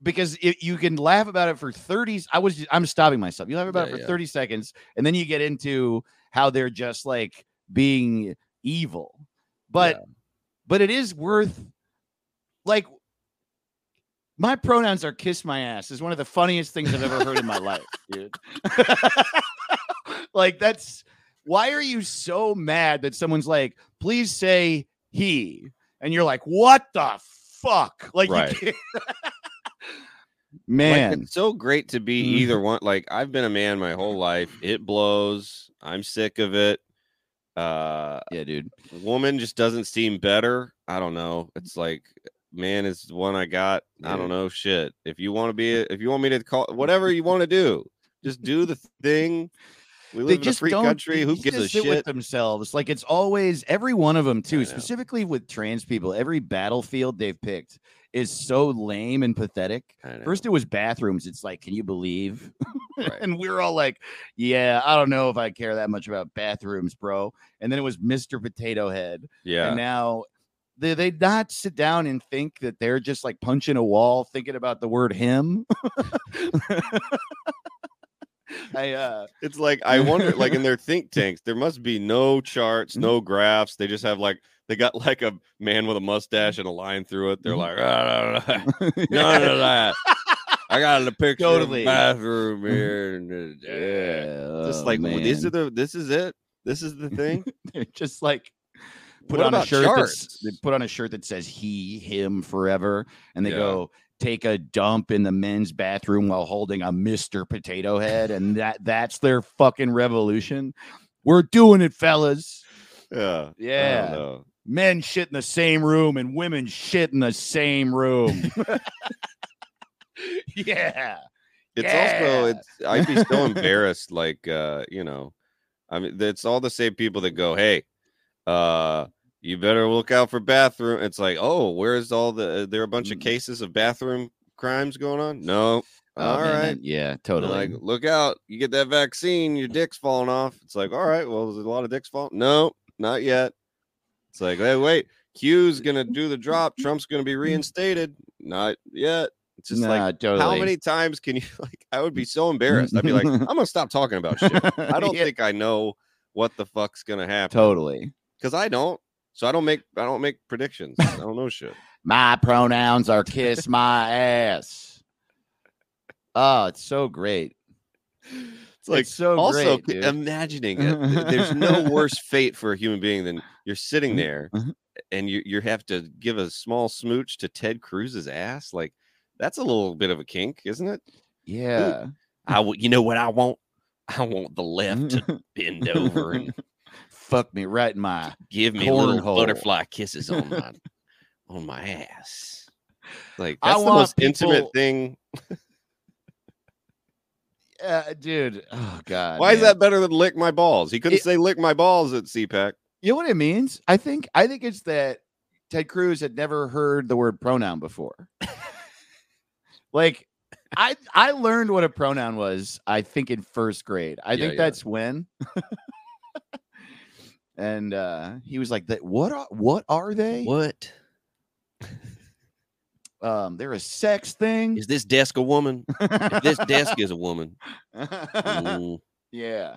S3: because it, you can laugh about it for 30 I was I'm stopping myself. You laugh about
S2: Yeah,
S3: it for
S2: yeah.
S3: 30 seconds and then you get into how they're just like being evil. But but it is worth like My pronouns are kiss my ass is one of the funniest things I've ever heard in my life, *laughs* dude. *laughs* like that's why are you so mad that someone's like, please say he, and you're like, what the fuck? Like,
S2: Right.
S3: can't- *laughs*
S2: Like,
S3: man,
S2: it's so great to be
S3: Mhm.
S2: either one. Like I've been a man my whole life. It blows. I'm sick of it. Uh,
S3: yeah, dude.
S2: woman just doesn't seem better. I don't know. It's like man is the one I got. I don't know. Shit. If you want to be, if you want me to call whatever you want to do, just do the thing. We live in a free
S3: don't-
S2: country. Who
S3: just
S2: gives a
S3: sit with
S2: shit?
S3: themselves. Like it's always every one of them too. Specifically with trans people, every battlefield they've picked is so lame and pathetic. First, it was bathrooms. It's like, can you believe? *laughs*
S2: Right.
S3: and we were all like, yeah, I don't know if I care that much about bathrooms, bro. And then it was Mr. Potato Head.
S2: yeah.
S3: And now they they not sit down and think that they're just like punching a wall thinking about the word him. *laughs* *laughs* I uh
S2: It's like I wonder, like in their think *laughs* tanks, there must be no charts,
S3: Mm-hmm.
S2: no graphs. They just have like they got like a man with a mustache and a line through it. They're
S3: Mhm.
S2: like, "Ah, nah, *laughs* nah, none of that. I got a picture
S3: Totally.
S2: bathroom
S3: Mhm.
S2: here, and
S3: yeah,
S2: just
S3: oh,
S2: like well, these are the this is it. This is the thing.
S3: Just like put
S2: What
S3: on a shirt they put on a shirt that says he him forever and they
S2: Yeah.
S3: go take a dump in the men's bathroom while holding a Mr. Potato Head and that that's their fucking revolution. We're doing it, fellas.
S2: Yeah,
S3: Yeah. Men shit in the same room and women shit in the same room. *laughs* *laughs* yeah.
S2: It's
S3: Yeah.
S2: also it's I'd be so *laughs* embarrassed, like uh, you know, I mean it's all the same people that go, Hey, uh you better look out for bathroom. It's like, oh, where's all the there are a bunch of
S3: Mm.
S2: cases of bathroom crimes going on? No.
S3: Oh,
S2: all
S3: man,
S2: right.
S3: that- yeah, totally.
S2: Like, look out, you get that vaccine, your dick's falling off. It's like, all right, well, there's a lot of dicks falling. No, not yet. It's like, hey, wait, Q's gonna do the drop, Trump's gonna be *laughs* reinstated. Not yet. It's just like
S3: totally.
S2: how many times can you *laughs* like i would be so embarrassed i'd be like *laughs* i'm gonna stop talking about shit i don't
S3: Yeah,
S2: think i know what the fuck's gonna happen
S3: totally.
S2: because i don't so i don't make i don't make predictions i don't know shit *laughs*
S3: My pronouns are kiss *laughs* my ass. Oh, it's so great.
S2: it's like
S3: it's so
S2: also
S3: great,
S2: imagining it *laughs* there's no worse fate for a human being than you're sitting there
S3: Mhm.
S2: and you you have to give a small smooch to ted cruz's ass like that's a little bit of a kink isn't it
S3: Yeah.
S2: i w- you know what i want i want the left to bend over and
S3: Fuck me right in my.
S2: give me little
S3: Cornhole.
S2: butterfly kisses on my *laughs* on my ass. Like
S3: I
S2: that's the
S3: want
S2: most intimate
S3: people-
S2: thing. *laughs*
S3: Uh, dude. Oh God.
S2: Why is that better than lick my balls? He couldn't
S3: It-
S2: say lick my balls at CPAC.
S3: You know what it means? I think. I think it's that Ted Cruz had never heard the word pronoun before. *laughs* like, I I learned what a pronoun was. I think in first grade. I
S2: Yeah,
S3: think
S2: yeah.
S3: that's when. And uh he was like, "That what are what are they?
S2: What
S3: Um, they're a sex thing."
S2: is this desk a woman? if this desk is a woman, *laughs* mm,
S3: yeah,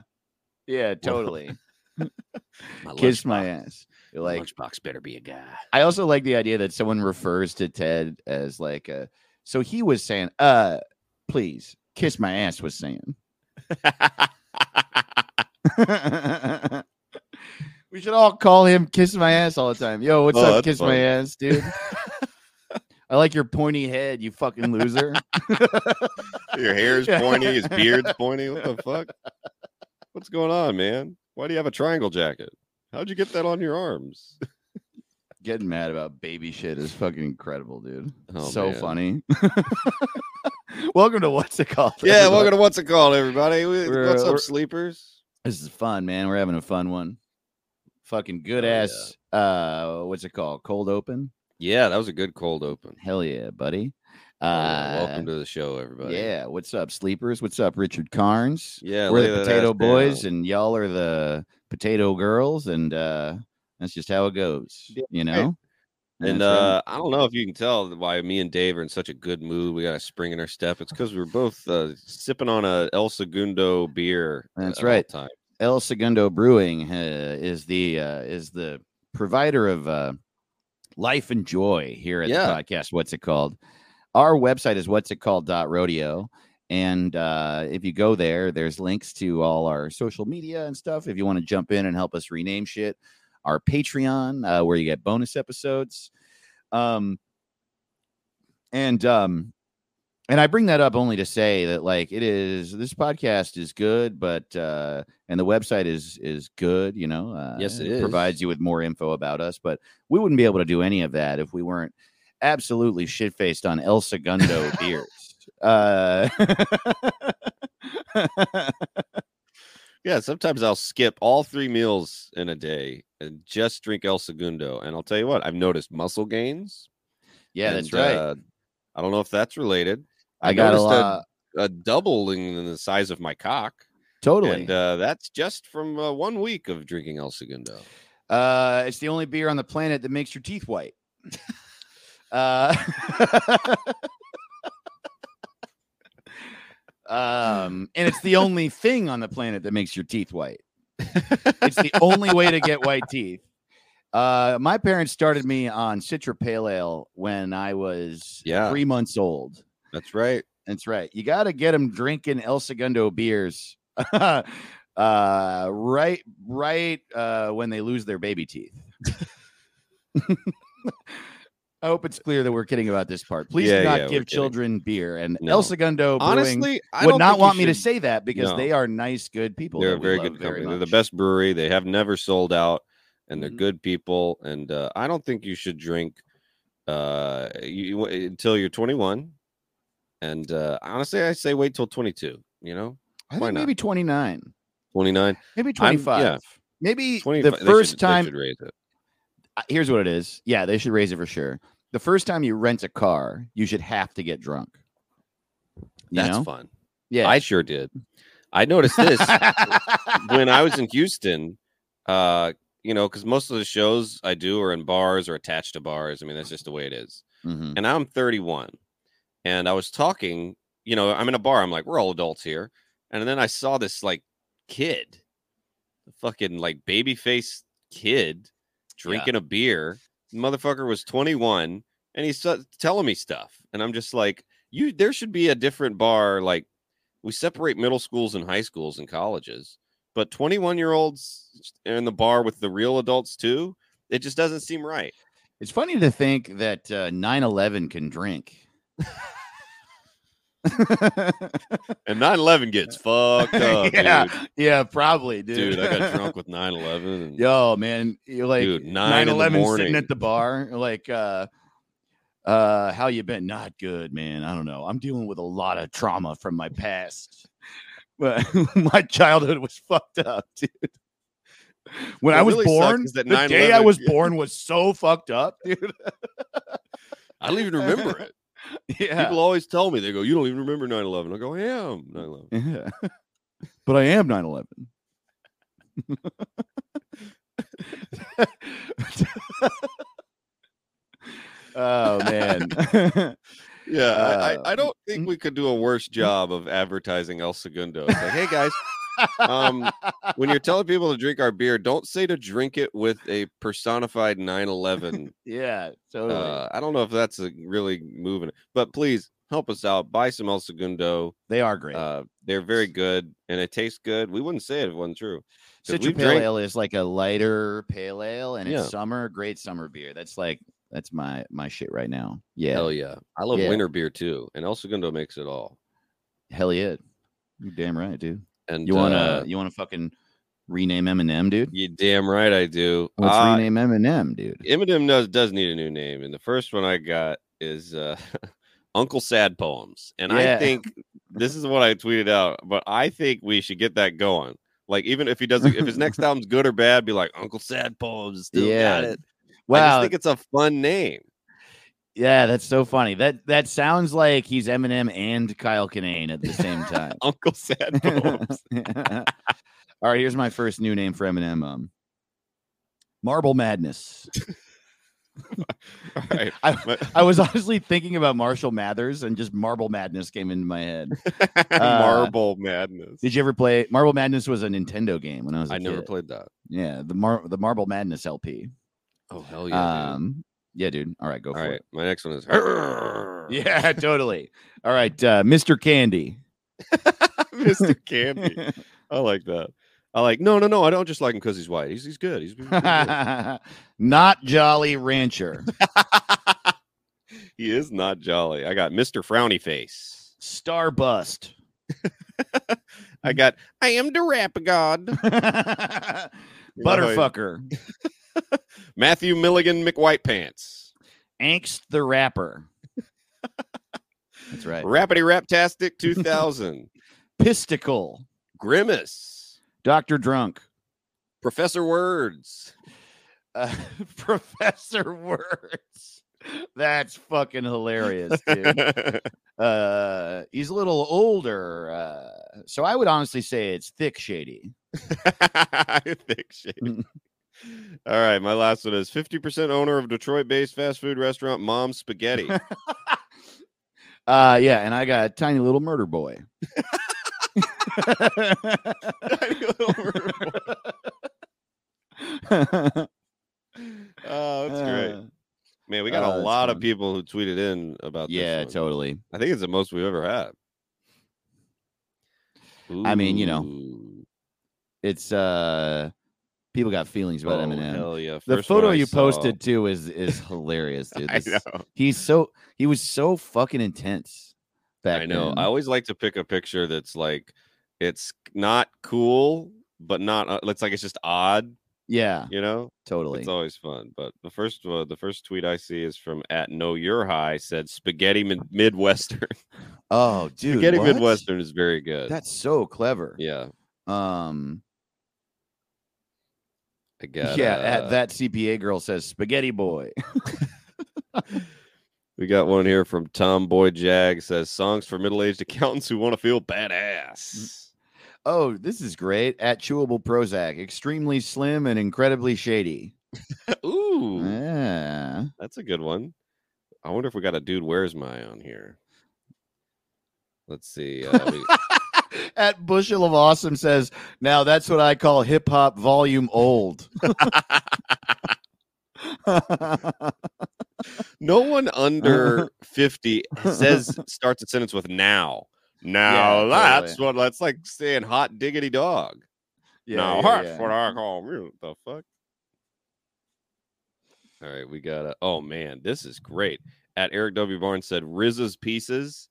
S3: yeah, *laughs* totally.
S2: my *laughs*
S3: Kiss
S2: lunchbox-
S3: my ass. You're like,
S2: lunchbox better be a guy.
S3: I also like the idea that someone refers to Ted as like a. So he was saying, "Uh, please kiss my ass." Was saying. We should all call him "kiss my ass" all the time. Yo, what's
S2: Oh,
S3: up, kiss my ass, dude? *laughs* I like your pointy head, you fucking loser. *laughs*
S2: Your hair's pointy, his *laughs* beard's pointy. What the fuck? What's going on, man? Why do you have a triangle jacket? How'd you get that on your arms?
S3: Getting mad about baby shit is fucking incredible, dude.
S2: Oh,
S3: so
S2: man.
S3: funny. Welcome to what's it called?
S2: Yeah,
S3: everybody?
S2: welcome to what's it called, everybody? We-
S3: We're,
S2: What's up, sleepers?
S3: This is fun, man. We're having a fun one. Fucking good
S2: Oh, yeah.
S3: ass. Uh, what's it called? Cold open.
S2: Yeah, that was a good cold open.
S3: Hell yeah, buddy.
S2: Oh,
S3: Uh,
S2: welcome to the show, everybody.
S3: yeah. What's up, sleepers? What's up, Richard Carnes?
S2: yeah.
S3: We're the potato boys,
S2: down.
S3: and y'all are the potato girls, and uh, that's just how it goes. You know.
S2: And
S3: that's
S2: uh, I don't know if you can tell why me and Dave are in such a good mood. We got a spring in our step. It's because we're both uh, sipping on a El Segundo beer.
S3: That's right.
S2: Time.
S3: El Segundo Brewing uh, is the uh, is the provider of uh, life and joy here at
S2: Yeah.
S3: the podcast. What's it called? our website is what's it called dot rodeo. And uh, if you go there, there's links to all our social media and stuff. If you want to jump in and help us rename shit, our Patreon, uh, where you get bonus episodes. Um, and um, and I bring that up only to say that like it is this podcast is good, but uh, and the website is is good. You know, uh,
S2: Yes, it
S3: provides you with more info about us, but we wouldn't be able to do any of that if we weren't absolutely shit faced on El Segundo *laughs* beers. Uh, *laughs*
S2: Yeah, sometimes I'll skip all three meals in a day and just drink El Segundo. And I'll tell you what, I've noticed muscle gains.
S3: yeah, that's right.
S2: uh, I don't know if that's related.
S3: I got a lot.
S2: a doubling in the size of my cock.
S3: totally.
S2: And uh, that's just from uh, one week of drinking El Segundo.
S3: Uh, it's the only beer on the planet that makes your teeth white. *laughs* uh, *laughs* um, and it's the only thing on the planet that makes your teeth white. It's the only way to get white teeth. Uh, my parents started me on Citra Pale Ale when I was
S2: Yeah.
S3: three months old.
S2: That's right.
S3: That's right. You got to get them drinking El Segundo beers. *laughs* uh, right, right uh, when they lose their baby teeth. *laughs* I hope it's clear that we're kidding about this part. Please
S2: Yeah,
S3: do not
S2: yeah,
S3: give
S2: kidding.
S3: children beer. And
S2: No.
S3: El Segundo Brewing
S2: Honestly, I
S3: would not want me to say that because
S2: No.
S3: they are nice, good people.
S2: They're a very good company. They're the best brewery. They have never sold out, and they're
S3: Mhm.
S2: good people. And uh, I don't think you should drink uh, you- until you're 21. And uh, honestly, I say wait till 22. You know,
S3: I
S2: why
S3: think
S2: not?
S3: maybe 29,
S2: 29.
S3: maybe 25.
S2: yeah.
S3: Maybe
S2: 25
S3: the first
S2: should- they
S3: time
S2: should raise it.
S3: uh, here's what it is. Yeah, they should raise it for sure. The first time you rent a car, you should have to get drunk.
S2: That's
S3: know?
S2: fun.
S3: Yeah.
S2: I sure did. I noticed this *laughs* when I was in Houston. Uh, you know, because most of the shows I do are in bars or attached to bars. I mean, that's just the way it is.
S3: Mhm.
S2: and I'm 31. And I was talking, you know, I'm in a bar. I'm like, we're all adults here. And then I saw this like kid, fucking like baby face kid drinking a beer. The motherfucker was 21 and he's uh, telling me stuff. And I'm just like, you, there should be a different bar. Like we separate middle schools and high schools and colleges, but 21 year olds in the bar with the real adults too. It just doesn't seem right.
S3: It's funny to think that uh, 9/11 can drink. *laughs* *laughs*
S2: And 9 11 gets fucked *laughs* up.
S3: yeah,
S2: dude.
S3: yeah, probably, dude.
S2: dude. I got *laughs* drunk with 9 11. And
S3: Yo, man, you're like
S2: Dude, nine in the
S3: 9/11 sitting at the bar, like, uh, uh, how you been? Not good, man. I don't know. I'm dealing with a lot of trauma from my past. But my childhood was fucked up, dude. When
S2: What
S3: I was
S2: really
S3: born, the day I
S2: 9/11
S3: was born was so fucked up, dude.
S2: I don't even remember it.
S3: Yeah.
S2: People always tell me, they go, You don't even remember 9 11. I go, I am 9 11.
S3: Yeah. *laughs* but I am 9 11. *laughs* oh, man.
S2: Yeah, I, I, I
S3: Uh,
S2: don't think we could do a worse job of advertising El Segundo. It's like, hey guys, um, when you're telling people to drink our beer, don't say to drink it with a personified 9 11 *laughs*
S3: yeah, totally.
S2: Uh, I don't know if that's a really moving, but please help us out. Buy some El Segundo.
S3: they are great.
S2: Uh, they're very good and it tastes good. We wouldn't say it if it wasn't true.
S3: Citra Pale
S2: drank-
S3: Ale is like a lighter pale ale, and
S2: Yeah.
S3: it's summer, great summer beer. That's like that's my my shit right now. Yeah,
S2: Hell yeah. I love
S3: Yeah.
S2: winter beer too. And El Segundo makes it all.
S3: hell yeah. You damn right, dude.
S2: And
S3: You wanna
S2: uh,
S3: you wanna fucking rename Eminem, dude?
S2: you damn right I do.
S3: Let's
S2: Uh,
S3: rename Eminem, dude.
S2: Eminem does does need a new name, and the first one I got is uh, *laughs* Uncle Sad Poems, and
S3: Yeah.
S2: I think this is what I tweeted out, but I think we should get that going. Like even if he doesn't, if his next *laughs* album's good or bad, be like Uncle Sad Poems. Still
S3: Yeah.
S2: got it. I just think it's a fun name.
S3: Yeah, that's so funny. That that sounds like he's Eminem and Kyle Kinane at the same *laughs* time.
S2: Uncle Sad. *laughs* *laughs*
S3: All right, here's my first new name for Eminem. Um, Marble Madness.
S2: All right.
S3: I, I was honestly thinking about Marshall Mathers, and just Marble Madness came into my head.
S2: Marble Madness.
S3: Did you ever play Marble Madness? Was a Nintendo game when I was a
S2: I never played that.
S3: Yeah, the Mar the Marble Madness LP.
S2: Oh hell yeah!
S3: um, yeah, dude. All right, go
S2: All
S3: for
S2: right,
S3: it.
S2: my next one is *laughs*
S3: Yeah, *laughs* totally. All right, uh, Mr. Candy. *laughs*
S2: Mr. Candy. I like that. I like. No, no, no. I don't just like him because he's white. He's he's good. He's, he's good.
S3: Not Jolly Rancher.
S2: he is not jolly. I got Mr. Frowny Face.
S3: Starburst.
S2: I got. I am the rap god.
S3: Butterfucker. *laughs*
S2: Matthew Milligan McWhite Pants.
S3: Angst the Rapper. That's right.
S2: Rapidy Raptastic 2000. *laughs*
S3: Pisticle.
S2: Grimace.
S3: Dr. Drunk.
S2: Professor Words. *laughs*
S3: Uh, Professor Words. That's fucking hilarious, dude. uh, he's a little older. Uh, so I would honestly say it's thick shady.
S2: Thick shade. All right, my last one is 50% owner of Detroit-based fast food restaurant Mom Spaghetti. *laughs*
S3: Uh, yeah, and I got a tiny little murder boy.
S2: oh, that's great.
S3: Uh, *laughs*
S2: Man, we got
S3: oh,
S2: a
S3: that's
S2: lot of people who tweeted in about this.
S3: yeah, totally.
S2: I think it's the most we've ever had.
S3: I mean, you know, It's uh, people got feelings about
S2: Oh,
S3: Eminem.
S2: Hell yeah.
S3: The
S2: First
S3: photo you
S2: saw-
S3: posted too is is hilarious, *laughs* dude.
S2: I know.
S3: He's so he was so fucking intense back
S2: I know.
S3: then.
S2: I always like to pick a picture that's like it's not cool, but not uh, it's like it's just odd,
S3: yeah,
S2: you know?
S3: totally.
S2: It's always fun. But the first uh, the first tweet I see is from at Know Your High said spaghetti mid- midwestern.
S3: oh, dude,
S2: spaghetti
S3: what?
S2: midwestern is very good.
S3: That's so clever.
S2: yeah.
S3: Um,
S2: I got
S3: yeah.
S2: uh,
S3: at that CPA girl says spaghetti boy. *laughs*
S2: we got one here from Tomboy Jag says songs for middle-aged accountants who want to feel badass.
S3: oh, this is great. At chewable Prozac, extremely slim and incredibly shady. *laughs*
S2: Ooh.
S3: Yeah.
S2: That's a good one. I wonder if we got a dude. Where's my on here? Let's see. Uh, we, *laughs* *laughs*
S3: At Bushel of Awesome says, now that's what I call hip hop volume old. *laughs*
S2: no one under fifty says *laughs* starts a sentence with now. Now
S3: Yeah,
S2: that's
S3: totally.
S2: what that's like saying hot diggity dog.
S3: yeah,
S2: now
S3: yeah,
S2: that's
S3: yeah.
S2: what I call. What the fuck? All right, we got a. Oh man, this is great. At Eric W. Barnes said RZA's pieces.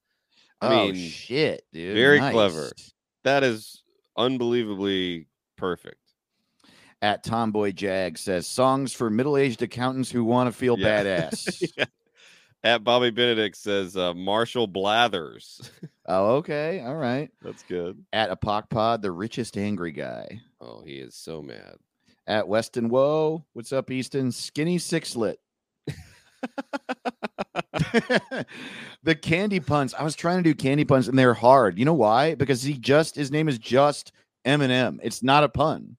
S2: I
S3: oh
S2: mean,
S3: shit, dude.
S2: very
S3: nice.
S2: clever. that is unbelievably perfect.
S3: At Tomboy Jag says songs for middle-aged accountants who want to feel
S2: Yeah. *laughs*
S3: badass.
S2: Yeah. At Bobby Benedict says uh, Marshall Blathers. *laughs*
S3: oh, okay. All right.
S2: That's good.
S3: At Apoc Pod, the richest angry guy.
S2: Oh, he is so mad.
S3: At Weston Whoa, what's up, Easton? Skinny sixlet. *laughs* *laughs* the candy puns. I was trying to do candy puns and they're hard. You know why? Because he just his name is just Eminem. It's not a pun.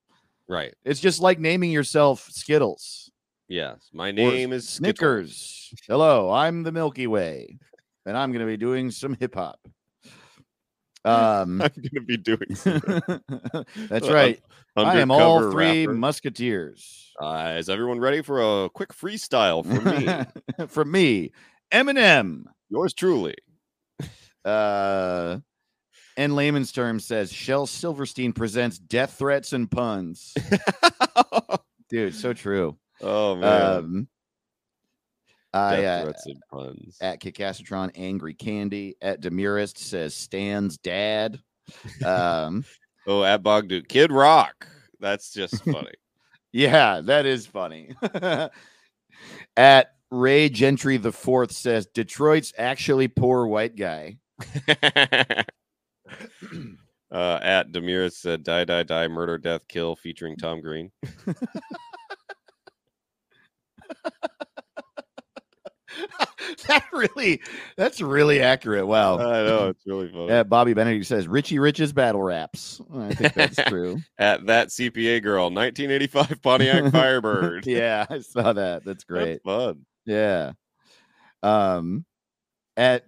S2: Right.
S3: It's just like naming yourself Skittles.
S2: Yes. My
S3: or
S2: name is Skittles.
S3: Snickers. Hello, I'm the Milky Way, and I'm gonna be doing some hip hop. Um, *laughs*
S2: I'm going to be doing *laughs*
S3: that's right. I am all three
S2: rapper.
S3: musketeers.
S2: Uh, is everyone ready for a quick freestyle from me?
S3: From me, Eminem.
S2: Yours truly.
S3: Uh, in layman's terms, says Shel Silverstein presents death threats and puns. *laughs* Dude, so true.
S2: oh man.
S3: Um, I
S2: Death
S3: uh,
S2: threats and puns.
S3: at Kikastratron, Angry Candy. At Demurist says Stan's dad. Um, *laughs*
S2: oh, at Bogdu, Kid Rock. That's just *laughs* funny.
S3: yeah, that is funny. at Ray Gentry the fourth says Detroit's actually poor white guy. *laughs*
S2: uh, at Demir said "Die, die, die, murder, death, kill," featuring Tom Green. *laughs*
S3: that really, that's really accurate. Wow.
S2: I know it's really funny.
S3: Uh, Bobby Benedict says Richie Rich's battle raps. I think that's *laughs* true.
S2: At that CPA girl, 1985 Pontiac Firebird.
S3: yeah, I saw that. That's great.
S2: That's fun.
S3: Yeah. Um, at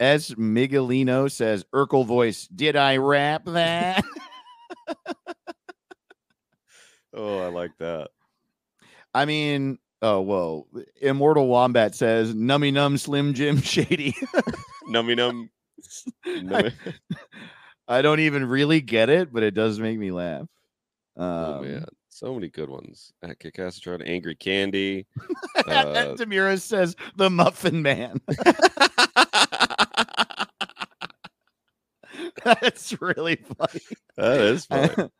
S3: as Miguelino says, Urkel voice, did I rap that? *laughs*
S2: Oh, I like that.
S3: I mean, Oh whoa! Immortal Wombat says nummy num Slim Jim *laughs* Shady.
S2: Nummy num. nummy- *laughs*
S3: I don't even really get it, but it does make me laugh. Um,
S2: oh man, so many good ones. At Kikastron, Angry Candy.
S3: and *laughs*
S2: Uh,
S3: Demiris says the Muffin Man. *laughs* That's really funny.
S2: that is fun.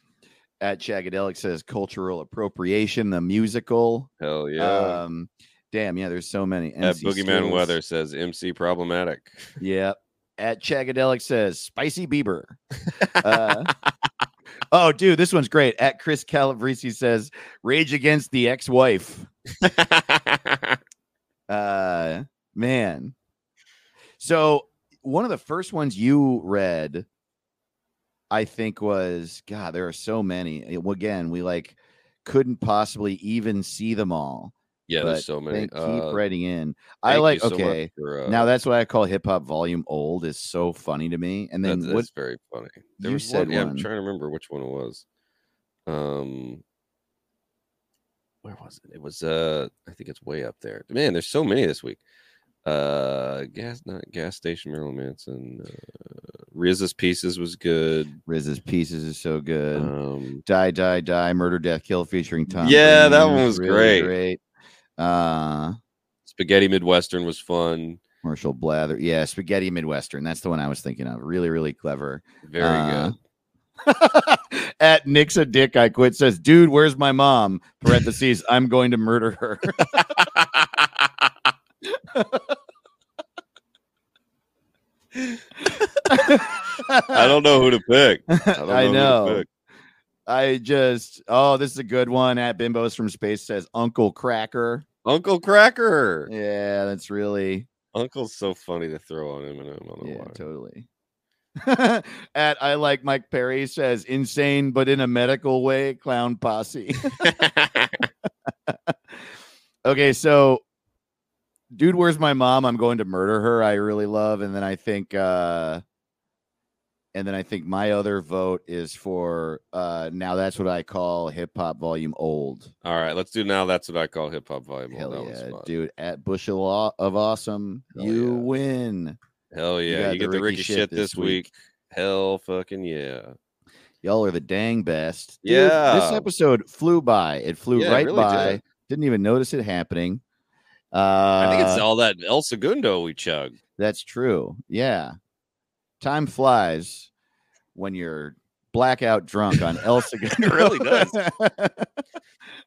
S2: *laughs*
S3: At Shagadelic says cultural appropriation, the musical.
S2: Hell yeah.
S3: Um, damn, yeah, there's so many.
S2: At
S3: MC
S2: Boogeyman. Weather says MC problematic.
S3: Yeah. At Chagadelic says spicy Bieber. Uh, oh, dude, this one's great. At Chris Calabrese says rage against the ex-wife. *laughs* Uh, man. So one of the first ones you read, I think was God. There are so many. Again, we like couldn't possibly even see them all.
S2: Yeah,
S3: but
S2: there's so many.
S3: Keep
S2: Uh,
S3: writing in. I like.
S2: so
S3: okay.
S2: for, uh,
S3: now that's what I call hip hop volume old is so funny to me. And then
S2: That's,
S3: what
S2: that's very funny. There
S3: you
S2: was
S3: said
S2: one, yeah, I'm trying to remember which one it was. Um, where was it? It was uh, I think it's way up there. Man, there's so many this week. Uh, gas, not gas station. Marilyn Manson. Uh, RZA's pieces was good.
S3: RZA's pieces is so good.
S2: Um,
S3: Die, die, die, murder, death, kill featuring Tom.
S2: Yeah, that one was
S3: really
S2: great.
S3: Great. Uh,
S2: Spaghetti Midwestern was fun.
S3: Marshall Blather. Yeah, Spaghetti Midwestern. That's the one I was thinking of. Really, really clever.
S2: Very
S3: Uh,
S2: good. *laughs*
S3: At Nick's a dick, I quit says, dude, where's my mom? Parentheses, I'm going to murder her.
S2: I don't know who to pick. I, *laughs* don't
S3: I
S2: who to
S3: know.
S2: pick.
S3: I just, oh, this is a good one. At Bimbos from Space says, Uncle Cracker.
S2: Uncle Cracker.
S3: Yeah, that's really,
S2: Uncle's so funny to throw on him, and I don't know
S3: yeah,
S2: why.
S3: totally. *laughs* At I like Mike Perry says, insane, but in a medical way, clown posse. *laughs* okay, so dude, where's my mom? I'm going to murder her. I really love, and then I think, uh and then I think my other vote is for uh now that's what I call hip hop volume old.
S2: All right, let's do now. That's what I call hip hop volume.
S3: Hell
S2: that
S3: yeah, dude! At Bushel of Awesome,
S2: Hell
S3: you
S2: yeah.
S3: win.
S2: Hell yeah,
S3: got
S2: you get the Ricky, shit, this week. Hell fucking yeah.
S3: Y'all are the dang best. Dude, this episode flew by. It flew
S2: Yeah, it
S3: right
S2: really
S3: by.
S2: did.
S3: Didn't even notice it happening. Uh,
S2: I think it's all that El Segundo we chug.
S3: That's true. Yeah. Time flies when you're blackout drunk on El Segundo. *laughs*
S2: It really does.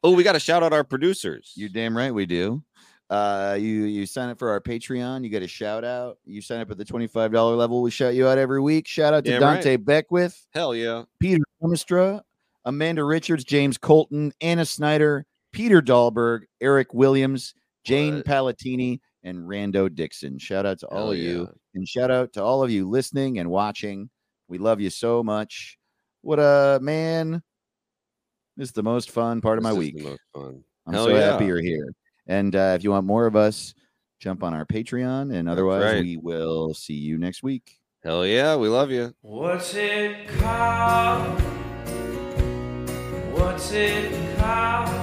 S2: Oh, we got to shout out our producers.
S3: You're damn right we do. Uh, you you sign up for our Patreon, you get a shout out. You sign up at the $25 level, we shout you out every week. Shout out to
S2: Damn right.
S3: Dante Beckwith,
S2: Hell yeah.
S3: Peter Ormistra, Amanda Richards, James Colton, Anna Snyder, Peter Dahlberg, Eric Williams, Jane
S2: What?
S3: Palatini, and Rando Dixon. Shout out to all
S2: Hell
S3: of you. And shout out to all of you listening and watching. We love you so much. What a man. This is the most fun part of my
S2: This is
S3: week.
S2: the most fun.
S3: I'm
S2: Hell
S3: so happy you're here. And uh, if you want more of us, jump on our Patreon. And otherwise,
S2: right.
S3: we will see you next week.
S2: Hell yeah, we love you.
S1: What's it called? What's it called?